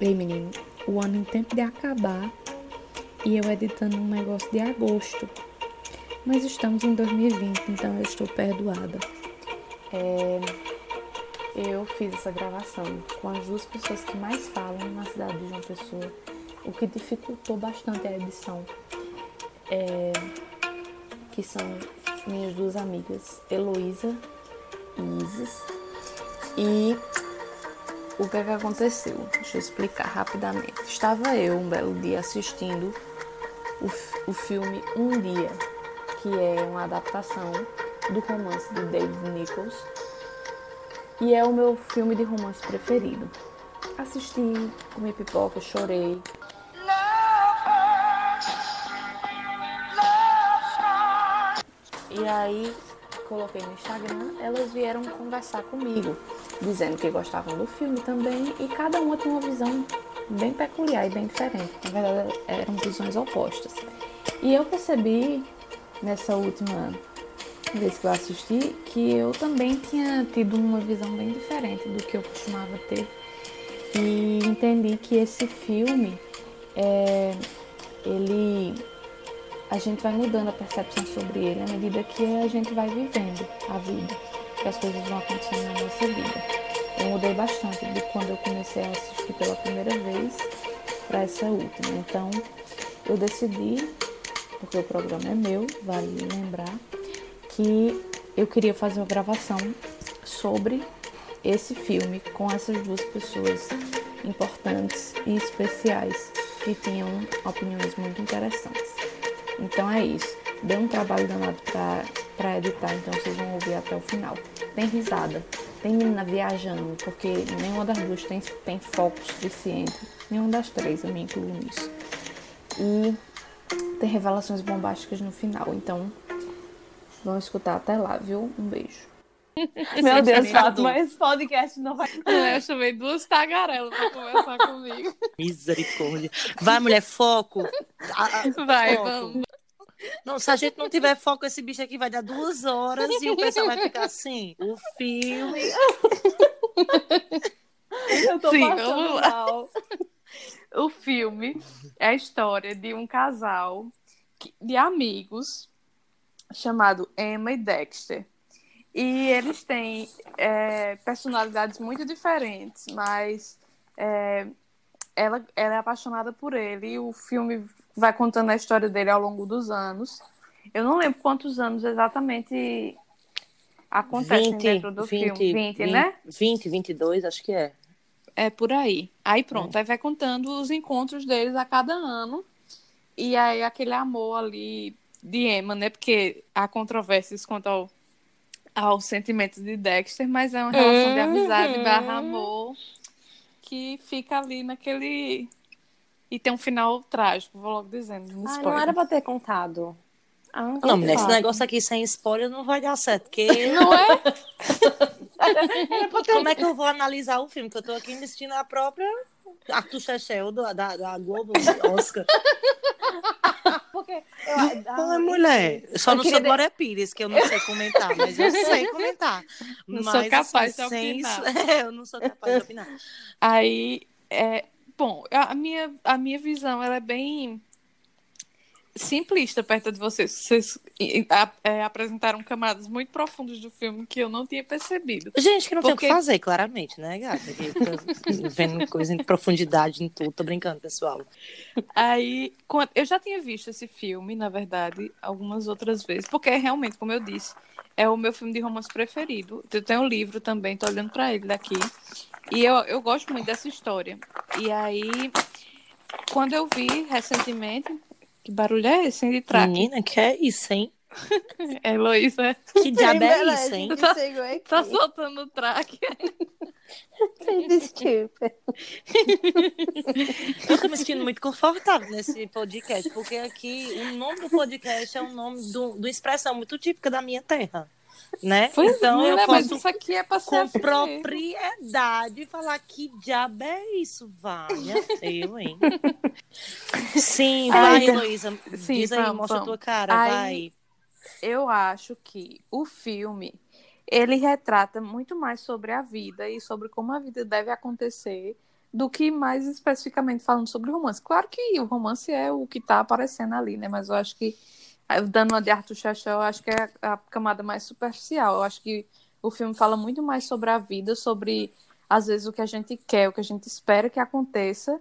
Ei, menino, o ano em tempo de acabar e eu editando um negócio de agosto. Mas estamos em 2020, então eu estou perdoada. É, eu fiz essa gravação com as duas pessoas que mais falam na cidade de João Pessoa, o que dificultou bastante a edição. É, que são minhas duas amigas, Heloísa e Isis. E o que, é que aconteceu? Deixa eu explicar rapidamente. Estava eu um belo dia assistindo o, o filme Um Dia, que é uma adaptação do romance de David Nichols e é o meu filme de romance preferido. Assisti, comi pipoca, chorei. E aí coloquei no Instagram, elas vieram conversar comigo, dizendo que gostavam do filme também e cada uma tem uma visão bem peculiar e bem diferente. Na verdade, eram visões opostas. E eu percebi nessa última vez que eu assisti que eu também tinha tido uma visão bem diferente do que eu costumava ter. E entendi que esse filme é, ele a gente vai mudando a percepção sobre ele à medida que a gente vai vivendo a vida, que as coisas vão acontecendo na nossa vida. Eu mudei bastante de quando eu comecei a assistir pela primeira vez para essa última. Então, eu decidi, porque o programa é meu, vale lembrar, que eu queria fazer uma gravação sobre esse filme com essas duas pessoas importantes e especiais que tinham opiniões muito interessantes. Então é isso. Deu um trabalho danado para editar, então vocês vão ouvir até o final. Tem risada, tem menina viajando, porque nenhuma das duas tem, tem foco suficiente. Nenhuma das três, eu me incluo nisso. E tem revelações bombásticas no final, então vão escutar até lá, viu? Um beijo. Meu Deus, Fato, mas esse podcast não vai. Eu chamei duas tagarelas pra conversar comigo. Misericórdia. Vai, mulher, foco. Vai, foco. vamos. Não, se a gente não tiver foco, esse bicho aqui vai dar duas horas e o pessoal vai ficar assim. O filme. Eu tô Sim, passando mal. O filme é a história de um casal de amigos chamado Emma e Dexter. E eles têm é, personalidades muito diferentes, mas é, ela, ela é apaixonada por ele e o filme vai contando a história dele ao longo dos anos. Eu não lembro quantos anos exatamente acontecem 20, dentro do 20, filme. 20, 20, né? 20, 22, acho que é. É por aí. Aí pronto, é. aí vai contando os encontros deles a cada ano. E aí aquele amor ali de Emma, né? Porque há controvérsias quanto ao, ao sentimento de Dexter, mas é uma relação uhum. de amizade barra amor que fica ali naquele. E tem um final trágico, vou logo dizendo. Ah, não era pra ter contado. Ah, não, mas esse negócio aqui sem spoiler não vai dar certo, porque. Não é? Como é que eu vou analisar o filme? Que eu tô aqui me assistindo a própria Arthur Chechel da, da, da Globo, Oscar. Porque eu, ah, mulher, só eu não sou Glória Pires, que eu não sei comentar, mas eu sei comentar. Não mas, sou capaz assim, de opinar. Isso, é, eu não sou capaz de opinar. Aí, é, bom, a minha, a minha visão ela é bem simplista perto de vocês. Vocês é, apresentaram camadas muito profundas do filme que eu não tinha percebido. Gente, que não porque... tem o que fazer, claramente, né, gata? Vendo coisa em profundidade em tudo. Tô brincando, pessoal. Aí, eu já tinha visto esse filme, na verdade, algumas outras vezes, porque é realmente, como eu disse, é o meu filme de romance preferido. Eu tenho um livro também, tô olhando para ele daqui. E eu, eu gosto muito dessa história. E aí, quando eu vi recentemente, que barulho é esse, de traque? Menina, que é isso, hein? É, Heloísa. Que diabo é isso, hein? Tá, tá soltando o traque. Desculpa. Eu tô me sentindo muito confortável nesse podcast, porque aqui o nome do podcast é um nome de uma expressão muito típica da minha terra né? Pois então não, eu né? posso isso aqui é pra com assim propriedade falar que diabo é isso, vai. Eu, hein? Sim, vai, Heloísa. Sim, Diz aí, vamos, mostra vamos. a tua cara, vai. Eu acho que o filme ele retrata muito mais sobre a vida e sobre como a vida deve acontecer do que mais especificamente falando sobre romance. Claro que o romance é o que está aparecendo ali, né? Mas eu acho que, dando uma de Arthur Chachel, eu acho que é a camada mais superficial. Eu acho que o filme fala muito mais sobre a vida, sobre, às vezes, o que a gente quer, o que a gente espera que aconteça,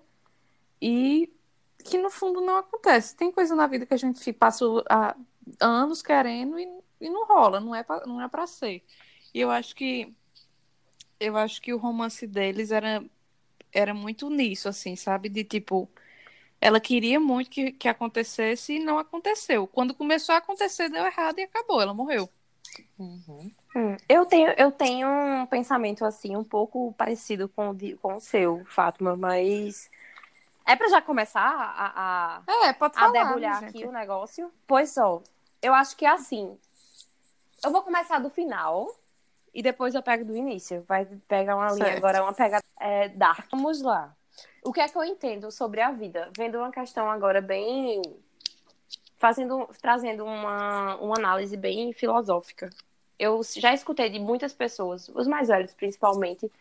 e que, no fundo, não acontece. Tem coisa na vida que a gente passa anos querendo e, e não rola, não é pra, não é para ser. E eu acho que eu acho que o romance deles era era muito nisso, assim, sabe? De tipo, ela queria muito que, que acontecesse e não aconteceu. Quando começou a acontecer, deu errado e acabou, ela morreu. Uhum. Hum, eu, tenho, eu tenho um pensamento assim, um pouco parecido com o, de, com o seu, Fátima, mas. É para já começar a, a, é, pode falar, a debulhar gente. aqui o negócio? Pois ó, eu acho que é assim. Eu vou começar do final e depois eu pego do início. Vai pegar uma linha certo. agora, uma pegada é, dark. Vamos lá. O que é que eu entendo sobre a vida? Vendo uma questão agora bem. Fazendo, trazendo uma, uma análise bem filosófica. Eu já escutei de muitas pessoas, os mais velhos principalmente,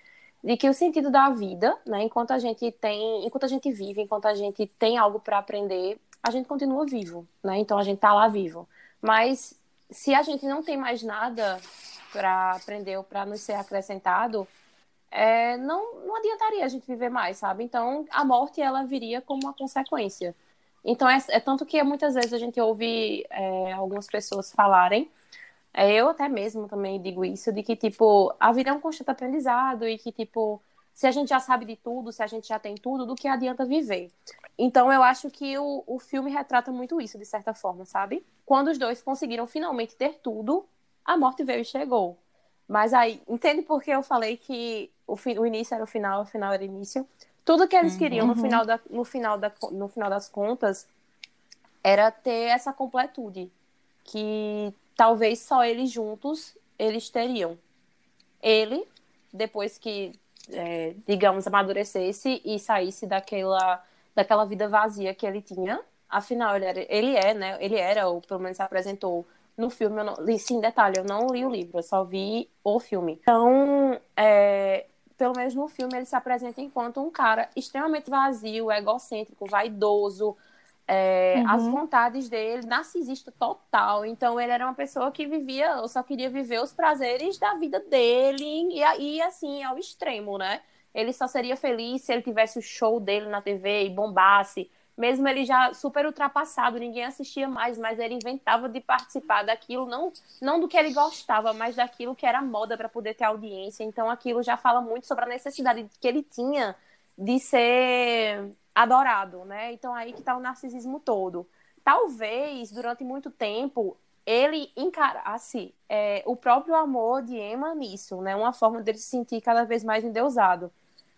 de que o sentido da vida, né, enquanto a gente tem, enquanto a gente vive, enquanto a gente tem algo para aprender, a gente continua vivo, né? Então a gente tá lá vivo. Mas se a gente não tem mais nada para aprender ou para nos ser acrescentado, é, não, não adiantaria a gente viver mais, sabe? Então, a morte, ela viria como uma consequência. Então, é, é tanto que muitas vezes a gente ouve é, algumas pessoas falarem, é, eu até mesmo também digo isso, de que, tipo, a vida é um constante aprendizado e que, tipo, se a gente já sabe de tudo, se a gente já tem tudo, do que adianta viver? Então, eu acho que o, o filme retrata muito isso, de certa forma, sabe? Quando os dois conseguiram finalmente ter tudo, a morte veio e chegou. Mas aí, entende por que eu falei que o, fim, o início era o final, o final era o início? Tudo que eles queriam uhum. no, final da, no, final da, no final das contas era ter essa completude que talvez só eles juntos eles teriam. Ele, depois que, é, digamos, amadurecesse e saísse daquela, daquela vida vazia que ele tinha, afinal, ele, era, ele é, né? Ele era, ou pelo menos se apresentou no filme, eu não sim, detalhe, eu não li o livro, eu só vi o filme. Então, é, pelo menos no filme, ele se apresenta enquanto um cara extremamente vazio, egocêntrico, vaidoso, é, uhum. as vontades dele, narcisista total. Então, ele era uma pessoa que vivia, ou só queria viver os prazeres da vida dele, e, e assim, ao extremo, né? Ele só seria feliz se ele tivesse o show dele na TV e bombasse mesmo ele já super ultrapassado, ninguém assistia mais, mas ele inventava de participar daquilo, não, não do que ele gostava, mas daquilo que era moda para poder ter audiência. Então aquilo já fala muito sobre a necessidade que ele tinha de ser adorado, né? Então aí que está o narcisismo todo. Talvez, durante muito tempo, ele encarasse é, o próprio amor de Emma nisso, né? Uma forma dele se sentir cada vez mais endeusado.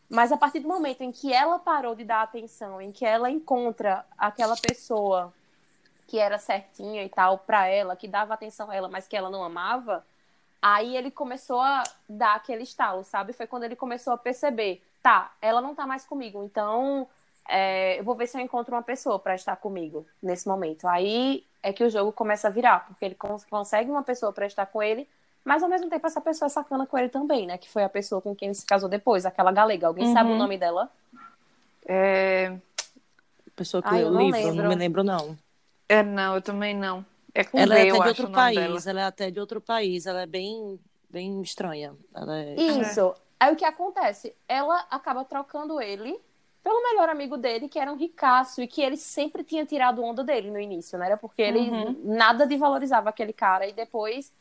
Mas a partir do momento em que ela parou de dar atenção, em que ela encontra aquela pessoa que era certinha e tal para ela, que dava atenção a ela, mas que ela não amava, aí ele começou a dar aquele estalo, sabe? Foi quando ele começou a perceber, tá, ela não tá mais comigo, então é, eu vou ver se eu encontro uma pessoa para estar comigo nesse momento. Aí é que o jogo começa a virar, porque ele consegue uma pessoa para estar com ele, mas ao mesmo tempo essa pessoa é sacana com ele também, né? Que foi a pessoa com quem ele se casou depois, aquela galega. Alguém uhum. sabe o uhum. nome dela? É. Pessoa que leu o livro, lembro. não me lembro, não. É, não, eu também não. É com ela v, é até de outro país, ela é até de outro país, ela é bem, bem estranha. É... Isso. Aí o que acontece? Ela acaba trocando ele pelo melhor amigo dele, que era um ricaço, e que ele sempre tinha tirado onda dele no início, né? Era porque ele uhum. nada de valorizava aquele cara, e depois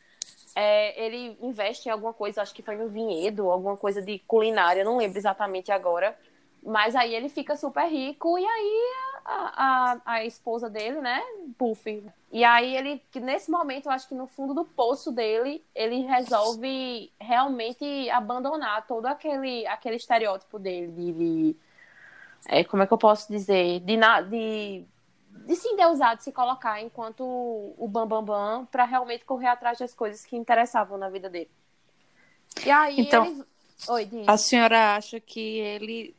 é, ele investe em alguma coisa, acho que foi no vinhedo, alguma coisa de culinária, não lembro exatamente agora. Mas aí ele fica super rico e aí a, a, a esposa dele, né, Puff. E aí ele, nesse momento, eu acho que no fundo do poço dele, ele resolve realmente abandonar todo aquele, aquele estereótipo dele de, de é, como é que eu posso dizer, de, de de se endeusar, de se colocar enquanto o bambambam bam, bam, para realmente correr atrás das coisas que interessavam na vida dele. E aí então, ele... Oi, diz. A senhora acha que ele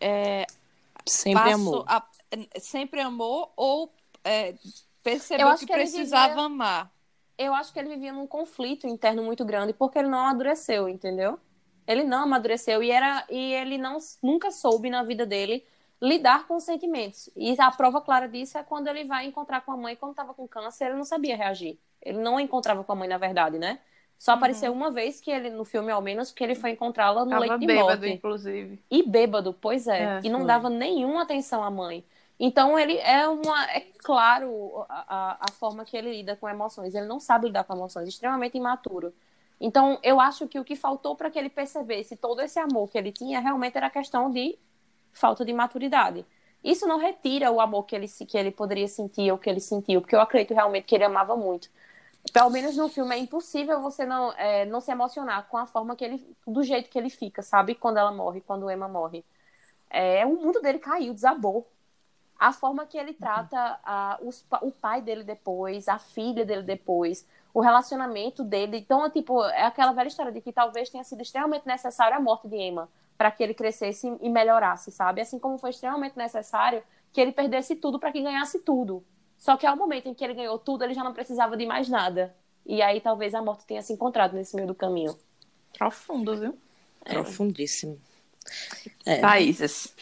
é, sempre amou? A, sempre amou ou é, percebeu que, que precisava vivia, amar? Eu acho que ele vivia num conflito interno muito grande porque ele não amadureceu, entendeu? Ele não amadureceu e era e ele não nunca soube na vida dele lidar com os sentimentos. E a prova clara disso é quando ele vai encontrar com a mãe quando estava com câncer, ele não sabia reagir. Ele não encontrava com a mãe na verdade, né? Só uhum. apareceu uma vez que ele, no filme ao menos, que ele foi encontrá-la no Tava leite de bêbado, morte. inclusive. E bêbado, pois é. é e não foi. dava nenhuma atenção à mãe. Então ele é uma. É claro a, a, forma que ele lida com emoções. Ele não sabe lidar com emoções, extremamente imaturo. Então, eu acho que o que faltou para que ele percebesse todo esse amor que ele tinha realmente era a questão de falta de maturidade. Isso não retira o amor que ele, que ele poderia sentir ou que ele sentiu, porque eu acredito realmente que ele amava muito pelo menos no filme é impossível você não, é, não se emocionar com a forma que ele, do jeito que ele fica, sabe? Quando ela morre, quando Emma morre. É, o mundo dele caiu, desabou. A forma que ele trata a, os, o pai dele depois, a filha dele depois, o relacionamento dele. Então, tipo, é aquela velha história de que talvez tenha sido extremamente necessário a morte de Emma para que ele crescesse e melhorasse, sabe? Assim como foi extremamente necessário que ele perdesse tudo para que ganhasse tudo. Só que ao momento em que ele ganhou tudo, ele já não precisava de mais nada. E aí talvez a morte tenha se encontrado nesse meio do caminho. Profundo, viu? É. Profundíssimo. É. Países.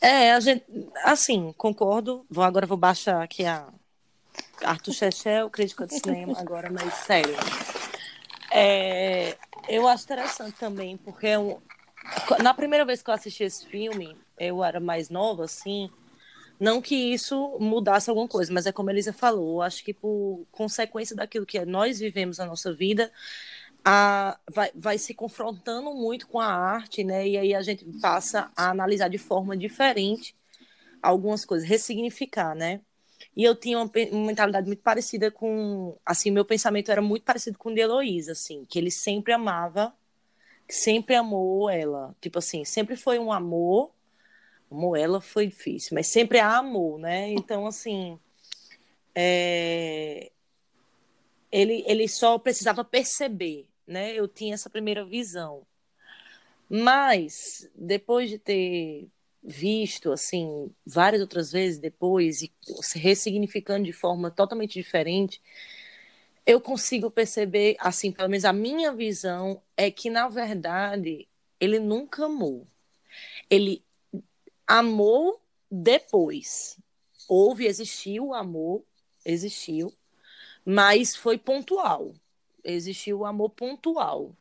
É, a gente, assim, concordo. Vou, agora vou baixar aqui a Arthur Chechel, crítica de cinema, agora, mas sério. É, eu acho interessante também, porque eu, na primeira vez que eu assisti esse filme, eu era mais nova, assim, não que isso mudasse alguma coisa, mas é como a Elisa falou, acho que por consequência daquilo que nós vivemos na nossa vida, a, vai, vai se confrontando muito com a arte, né? E aí a gente passa a analisar de forma diferente algumas coisas, ressignificar, né? E eu tinha uma, mentalidade muito parecida com, assim, meu pensamento era muito parecido com o de Heloísa, assim, que ele sempre amava, sempre amou ela, tipo assim, sempre foi um amor Amor ela foi difícil, mas sempre a amor, né? Então, assim, é... ele, ele só precisava perceber, né? Eu tinha essa primeira visão. Mas, depois de ter visto, assim, várias outras vezes depois, e ressignificando de forma totalmente diferente, eu consigo perceber, assim, pelo menos a minha visão é que, na verdade, ele nunca amou. Ele amou depois. Houve, existiu o amor, existiu, mas foi pontual. Existiu o amor pontual.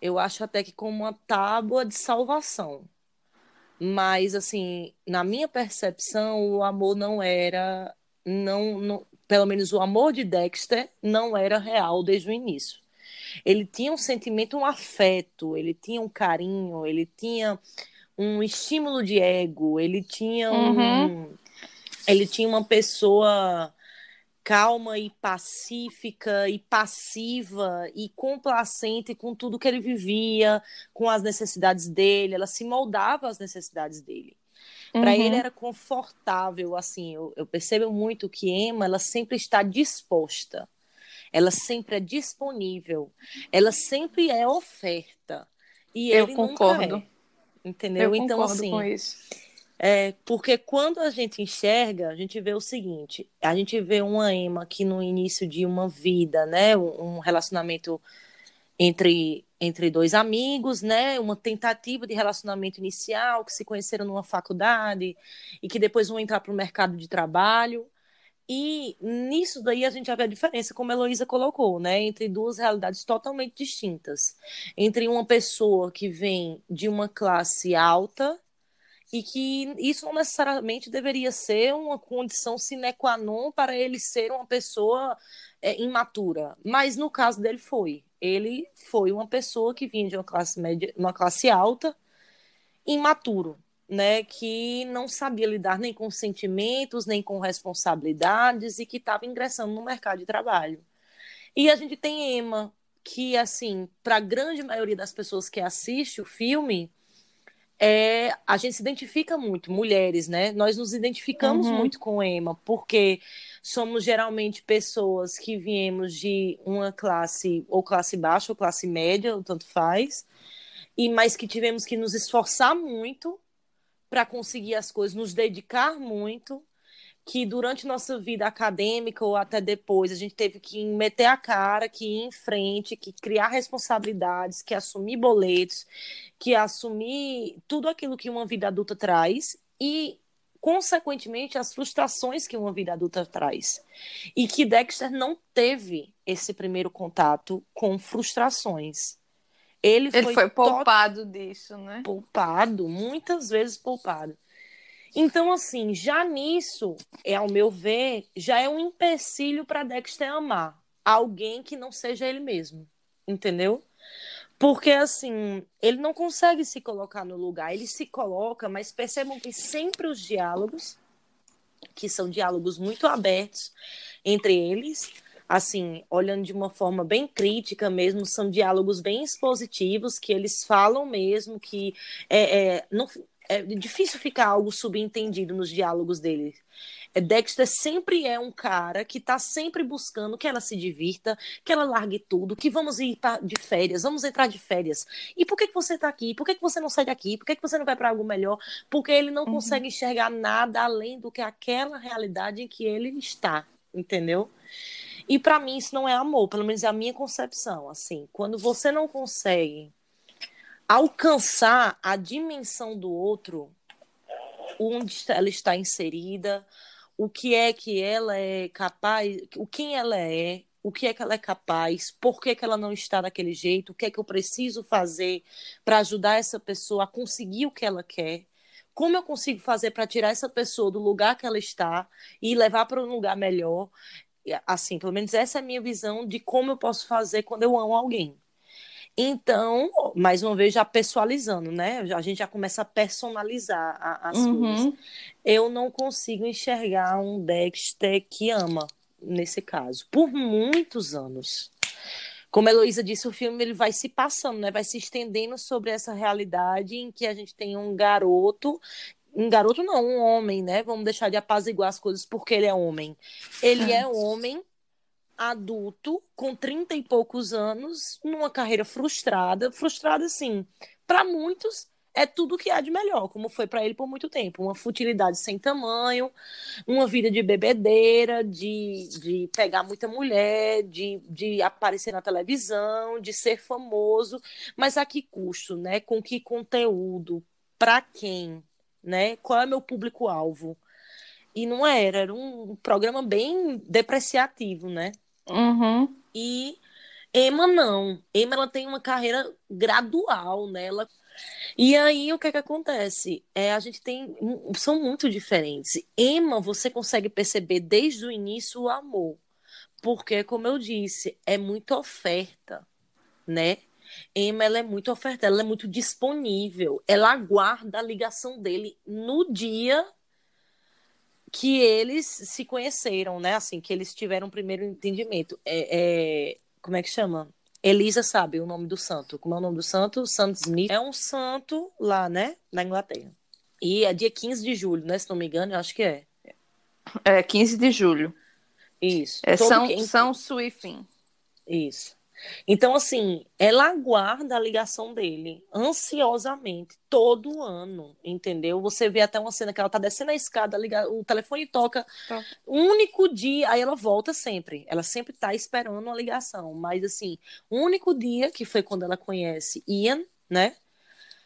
Eu acho até que como uma tábua de salvação. Mas, assim, na minha percepção, o amor não era. Não, não, pelo menos o amor de Dexter não era real desde o início. Ele tinha um sentimento, um afeto, ele tinha um carinho, ele tinha um estímulo de ego, ele tinha um, uhum. ele tinha uma pessoa calma e pacífica e passiva e complacente com tudo que ele vivia, com as necessidades dele, ela se moldava às necessidades dele. Uhum. Para ele era confortável, assim, eu, eu percebo muito que Emma, ela sempre está disposta, ela sempre é disponível, ela sempre é oferta. E eu concordo. É. Entendeu? Eu então, assim. Com isso. É, porque quando a gente enxerga, a gente vê o seguinte: a gente vê uma Emma que no início de uma vida, né, um relacionamento entre, entre dois amigos, né, uma tentativa de relacionamento inicial, que se conheceram numa faculdade e que depois vão entrar para o mercado de trabalho. E nisso daí a gente já vê a diferença, como a Heloísa colocou, né, entre duas realidades totalmente distintas. Entre uma pessoa que vem de uma classe alta e que isso não necessariamente deveria ser uma condição sine qua non para ele ser uma pessoa é, imatura. Mas no caso dele foi. Ele foi uma pessoa que vinha de uma classe média, uma classe alta, imaturo né, que não sabia lidar nem com sentimentos, nem com responsabilidades e que estava ingressando no mercado de trabalho. E a gente tem Emma, que, assim, para a grande maioria das pessoas que assiste o filme, é, a gente se identifica muito, mulheres, né? Nós nos identificamos uhum. muito com Emma, porque somos geralmente pessoas que viemos de uma classe, ou classe baixa, ou classe média, ou tanto faz, e mas que tivemos que nos esforçar muito para conseguir as coisas, nos dedicar muito, que durante nossa vida acadêmica ou até depois a gente teve que meter a cara, que ir em frente, que criar responsabilidades, que assumir boletos, que assumir tudo aquilo que uma vida adulta traz e consequentemente as frustrações que uma vida adulta traz. E que Dexter não teve esse primeiro contato com frustrações. Ele, Ele foi, foi poupado disso, né? Poupado, muitas vezes poupado. Então, assim, já nisso, é ao meu ver, já é um empecilho para Dexter amar alguém que não seja ele mesmo, entendeu? Porque, assim, ele não consegue se colocar no lugar, ele se coloca, mas percebam que sempre os diálogos, que são diálogos muito abertos entre eles, assim, olhando de uma forma bem crítica mesmo, são diálogos bem expositivos, que eles falam mesmo, que é, é, não, é difícil ficar algo subentendido nos diálogos dele. É, Dexter sempre é um cara que está sempre buscando que ela se divirta, que ela largue tudo, que vamos ir de férias, vamos entrar de férias. E por que, que você está aqui? Por que, que você não sai daqui? Por que, que você não vai para algo melhor? Porque ele não uhum. consegue enxergar nada além do que aquela realidade em que ele está, entendeu? E para mim isso não é amor, pelo menos é a minha concepção. Assim, quando você não consegue alcançar a dimensão do outro, onde ela está inserida, o que é que ela é capaz, o quem ela é, o que é que ela é capaz, por que, que ela não está daquele jeito, o que é que eu preciso fazer para ajudar essa pessoa a conseguir o que ela quer. Como eu consigo fazer para tirar essa pessoa do lugar que ela está e levar para um lugar melhor? assim, pelo menos essa é a minha visão de como eu posso fazer quando eu amo alguém. Então, mais uma vez, já pessoalizando, né? A gente já começa a personalizar as uhum. coisas. Eu não consigo enxergar um Dexter que ama, nesse caso, por muitos anos. Como a Heloísa disse, o filme ele vai se passando, né? Vai se estendendo sobre essa realidade em que a gente tem um garoto um garoto não, um homem, né? Vamos deixar de apaziguar as coisas porque ele é homem. Ele é homem adulto com 30 e poucos anos, numa carreira frustrada, frustrada assim, para muitos é tudo que há de melhor, como foi para ele por muito tempo. Uma futilidade sem tamanho, uma vida de bebedeira, de, de pegar muita mulher, de, de aparecer na televisão, de ser famoso, mas a que custo, né? Com que conteúdo? Para quem? né? Qual é meu público-alvo? E não era, era um programa bem depreciativo, né? Uhum. E Emma não. Emma ela tem uma carreira gradual, né? Ela... E aí o que é que acontece? É, a gente tem. São muito diferentes. Emma, você consegue perceber desde o início o amor. Porque, como eu disse, é muita oferta, né? Emma ela é muito oferta, ela é muito disponível. Ela aguarda a ligação dele no dia que eles se conheceram, né? Assim, que eles tiveram o primeiro entendimento. É, é, como é que chama? Elisa sabe o nome do santo. Como é o nome do santo? Santo Smith. É um santo lá, né? Na Inglaterra. E é dia 15 de julho, né? Se não me engano, eu acho que é. É 15 de julho. Isso. É São, quem... São Swifting. Isso. Então, assim, ela aguarda a ligação dele ansiosamente, todo ano, entendeu? Você vê até uma cena que ela tá descendo a escada, liga, o telefone toca, tá. único dia, aí ela volta sempre. Ela sempre tá esperando uma ligação. Mas, assim, o único dia, que foi quando ela conhece Ian, né?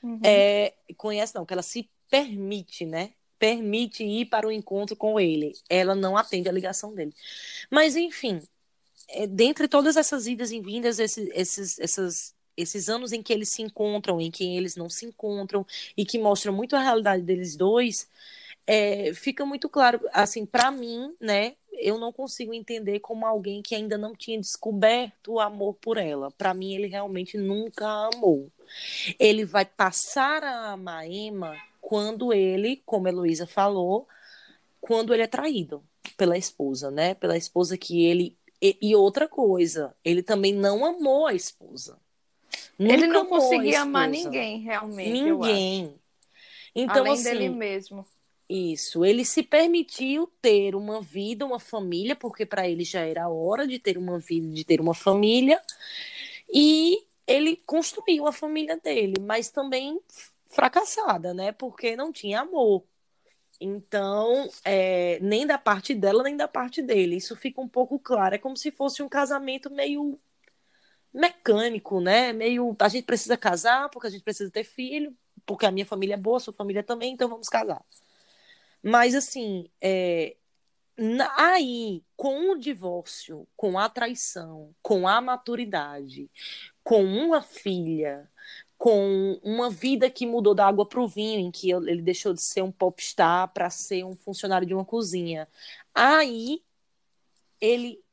Uhum. É, conhece não, que ela se permite, né? Permite ir para o encontro com ele. Ela não atende a ligação dele. Mas, enfim, é, dentre todas essas idas e vindas, esses, esses, essas, esses anos em que eles se encontram, em que eles não se encontram, e que mostram muito a realidade deles dois, é, fica muito claro, assim, para mim, né, eu não consigo entender como alguém que ainda não tinha descoberto o amor por ela. Para mim, ele realmente nunca a amou. Ele vai passar a amar Emma quando ele, como a Heloísa falou, quando ele é traído pela esposa, né? Pela esposa que ele e, e outra coisa, ele também não amou a esposa. Nunca ele não conseguia amar ninguém, realmente. Ninguém. Então, Além assim, dele mesmo. Isso, ele se permitiu ter uma vida, uma família, porque para ele já era hora de ter uma vida, de ter uma família, e ele construiu a família dele, mas também fracassada, né? Porque não tinha amor. Então, é, nem da parte dela, nem da parte dele. Isso fica um pouco claro. É como se fosse um casamento meio mecânico, né? Meio. A gente precisa casar porque a gente precisa ter filho, porque a minha família é boa, sua família também, então vamos casar. Mas, assim, é, aí, com o divórcio, com a traição, com a maturidade, com uma filha, com uma vida que mudou da água para o vinho, em que ele deixou de ser um popstar para ser um funcionário de uma cozinha. Aí ele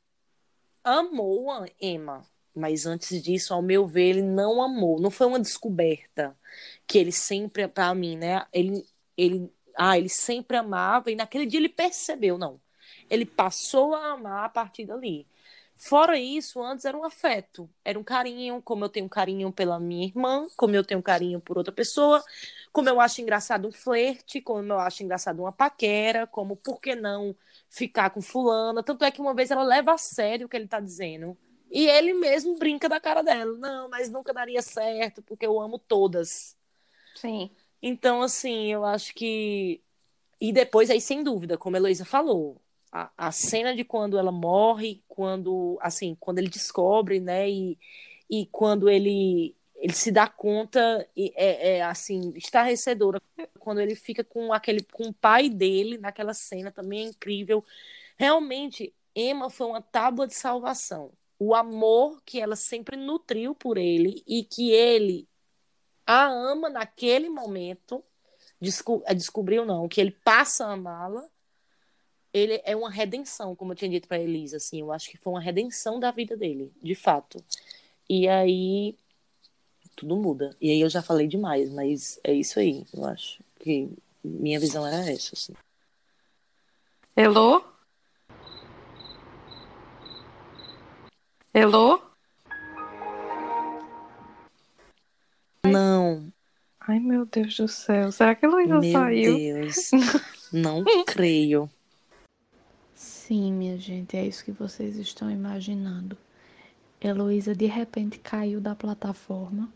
amou a Emma, mas antes disso, ao meu ver, ele não amou. Não foi uma descoberta que ele sempre, para mim, né? Ele, ele, ah, ele sempre amava e naquele dia ele percebeu, não. Ele passou a amar a partir dali. Fora isso, antes era um afeto, era um carinho, como eu tenho carinho pela minha irmã, como eu tenho carinho por outra pessoa, como eu acho engraçado um flerte, como eu acho engraçado uma paquera, como por que não ficar com fulana. Tanto é que uma vez ela leva a sério o que ele tá dizendo. E ele mesmo brinca da cara dela. Não, mas nunca daria certo, porque eu amo todas. Sim. Então, assim, eu acho que. E depois, aí, sem dúvida, como a Heloísa falou, a, a cena de quando ela morre, quando assim, quando ele descobre, né, e, e quando ele ele se dá conta é, é assim estarrecedora quando ele fica com aquele com o pai dele naquela cena também é incrível. Realmente, Emma foi uma tábua de salvação. O amor que ela sempre nutriu por ele e que ele a ama naquele momento, desco descobriu não, que ele passa a amá-la ele é uma redenção, como eu tinha dito para Elisa, assim, eu acho que foi uma redenção da vida dele, de fato. E aí tudo muda. E aí eu já falei demais, mas é isso aí, eu acho que minha visão era essa, assim. Elô? Elô? Não. Ai, meu Deus do céu. Será que a Luísa saiu? Meu Deus. Não creio. Sim, minha gente, é isso que vocês estão imaginando. Heloísa de repente caiu da plataforma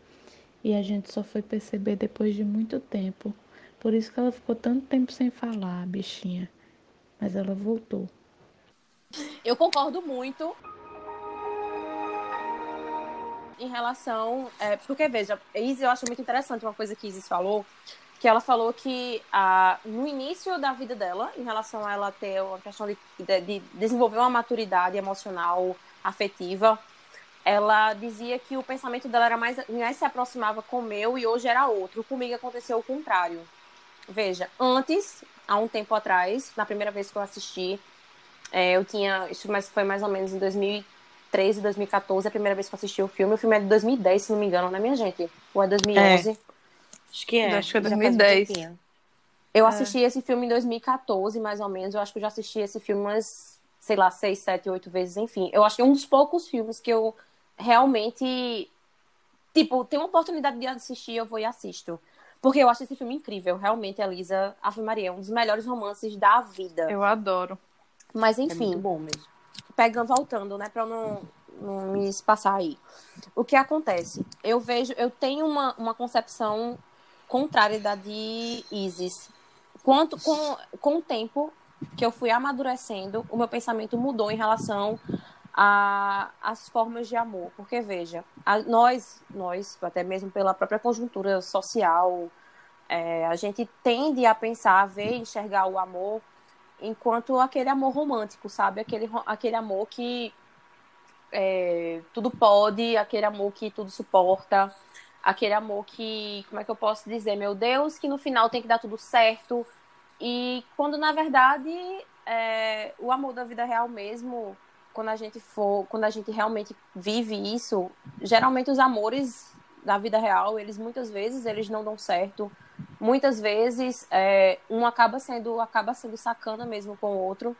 e a gente só foi perceber depois de muito tempo. Por isso que ela ficou tanto tempo sem falar, bichinha. Mas ela voltou. Eu concordo muito em relação. É, porque, veja, Izzy, eu acho muito interessante uma coisa que Isis falou, que ela falou que ah, no início da vida dela, em relação a ela ter uma questão de, de, de, desenvolver uma maturidade emocional, afetiva, ela dizia que o pensamento dela era mais, mais se aproximava com o meu e hoje era outro. Comigo aconteceu o contrário. Veja, antes, há um tempo atrás, na primeira vez que eu assisti, é, eu tinha, isso foi mais ou menos em 2013, 2014, a primeira vez que eu assisti o filme. O filme é de 2010, se não me engano, né, minha gente? Ou é 2011? É. Acho que é. Acho que é 2010. eu é. assisti esse filme em 2014, mais ou menos. Eu acho que eu já assisti esse filme umas, sei lá, seis, sete, oito vezes, enfim. Eu acho que é um dos poucos filmes que eu realmente. Tipo, tenho uma oportunidade de assistir, eu vou e assisto. Porque eu acho esse filme incrível. Realmente, Elisa Ave Maria, é um dos melhores romances da vida. Eu adoro. Mas, enfim. É muito bom mesmo. Pegando, voltando, né, pra eu não, não me passar aí. O que acontece? Eu vejo, eu tenho uma, uma concepção contrária da de Isis. Quanto com, com o tempo que eu fui amadurecendo, o meu pensamento mudou em relação às formas de amor. Porque, veja, a, nós, nós, até mesmo pela própria conjuntura social, é, a gente tende a pensar, a ver, enxergar o amor enquanto aquele amor romântico, sabe? Aquele, aquele amor que é, tudo pode, aquele amor que tudo suporta aquele amor que, como é que eu posso dizer, meu Deus, que no final tem que dar tudo certo. E quando na verdade é, o amor da vida real mesmo, quando a gente for, quando a gente realmente vive isso, geralmente os amores da vida real, eles muitas vezes eles não dão certo. Muitas vezes é, um acaba sendo acaba sendo sacana mesmo com o outro.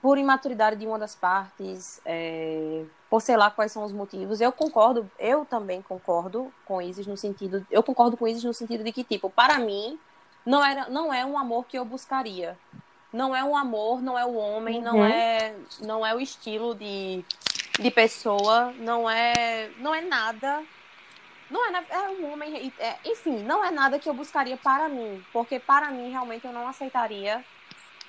Por imaturidade de uma das partes, é, por sei lá quais são os motivos. Eu concordo, eu também concordo com Isis no sentido, eu concordo com Isis no sentido de que tipo, para mim não era, não é um amor que eu buscaria. Não é um amor, não é o homem, uhum. não é, não é o estilo de, de pessoa, não é, não é nada. Não é, é um homem. É, enfim, não é nada que eu buscaria para mim. Porque para mim, realmente, eu não aceitaria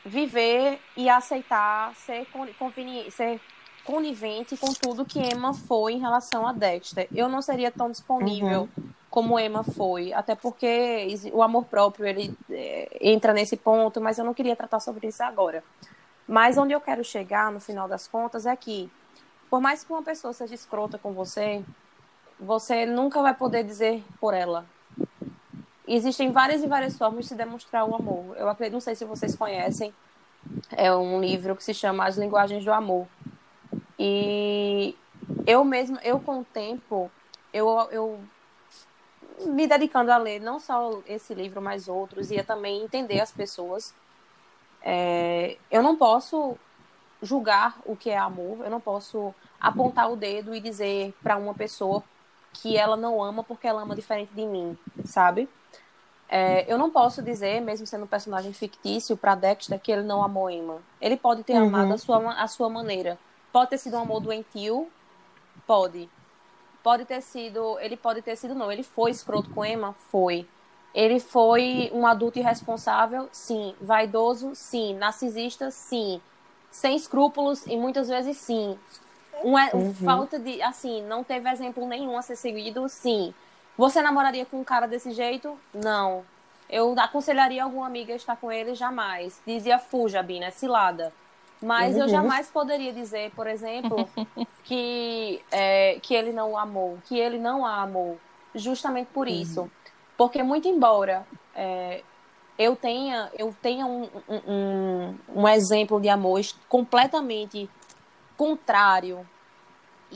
viver e aceitar ser, conveniente, ser conivente com tudo que Emma foi em relação a Dexter. Eu não seria tão disponível uhum. como Emma foi, até porque o amor próprio ele é, entra nesse ponto, mas eu não queria tratar sobre isso agora. Mas onde eu quero chegar, no final das contas, é que, por mais que uma pessoa seja escrota com você, você nunca vai poder dizer por ela. Existem várias e várias formas de se demonstrar o amor. Eu acredito, não sei se vocês conhecem, é um livro que se chama As Linguagens do Amor. E eu mesmo, eu com o tempo, eu, eu me dedicando a ler não só esse livro, mas outros, e a também entender as pessoas. É, eu não posso julgar o que é amor, eu não posso apontar o dedo e dizer para uma pessoa que ela não ama porque ela ama diferente de mim, sabe? É, eu não posso dizer, mesmo sendo um personagem fictício, para Dexter que ele não amou Emma. Ele pode ter uhum. amado a sua, a sua maneira. Pode ter sido um amor doentio, pode. Pode ter sido, ele pode ter sido não, ele foi escroto com Emma, foi. Ele foi um adulto irresponsável, sim. Vaidoso, sim. Narcisista, sim. Sem escrúpulos e muitas vezes sim. Um, uhum. Falta de, assim, não teve exemplo nenhum a ser seguido, sim. Você namoraria com um cara desse jeito? Não. Eu aconselharia alguma amiga a estar com ele? Jamais. Dizia fuja, Bina, é cilada. Mas uhum. eu jamais poderia dizer, por exemplo, que, é, que ele não amou, que ele não a amou, justamente por uhum. isso. Porque muito embora é, eu tenha, eu tenha um, um, um exemplo de amor completamente contrário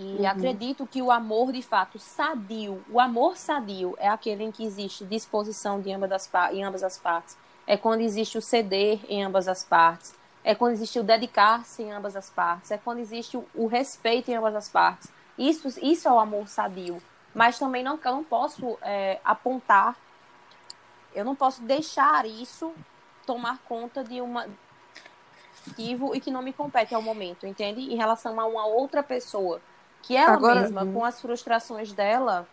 e uhum. acredito que o amor, de fato, sadio, o amor sadio é aquele em que existe disposição de ambas as, em ambas as partes. É quando existe o ceder em ambas as partes. É quando existe o dedicar-se em ambas as partes. É quando existe o, o, respeito em ambas as partes. Isso, isso é o amor sadio. Mas também não, eu não posso é, apontar, eu não posso deixar isso tomar conta de uma e que não me compete ao momento, entende? Em relação a uma outra pessoa que ela Agora, mesma, com as frustrações dela,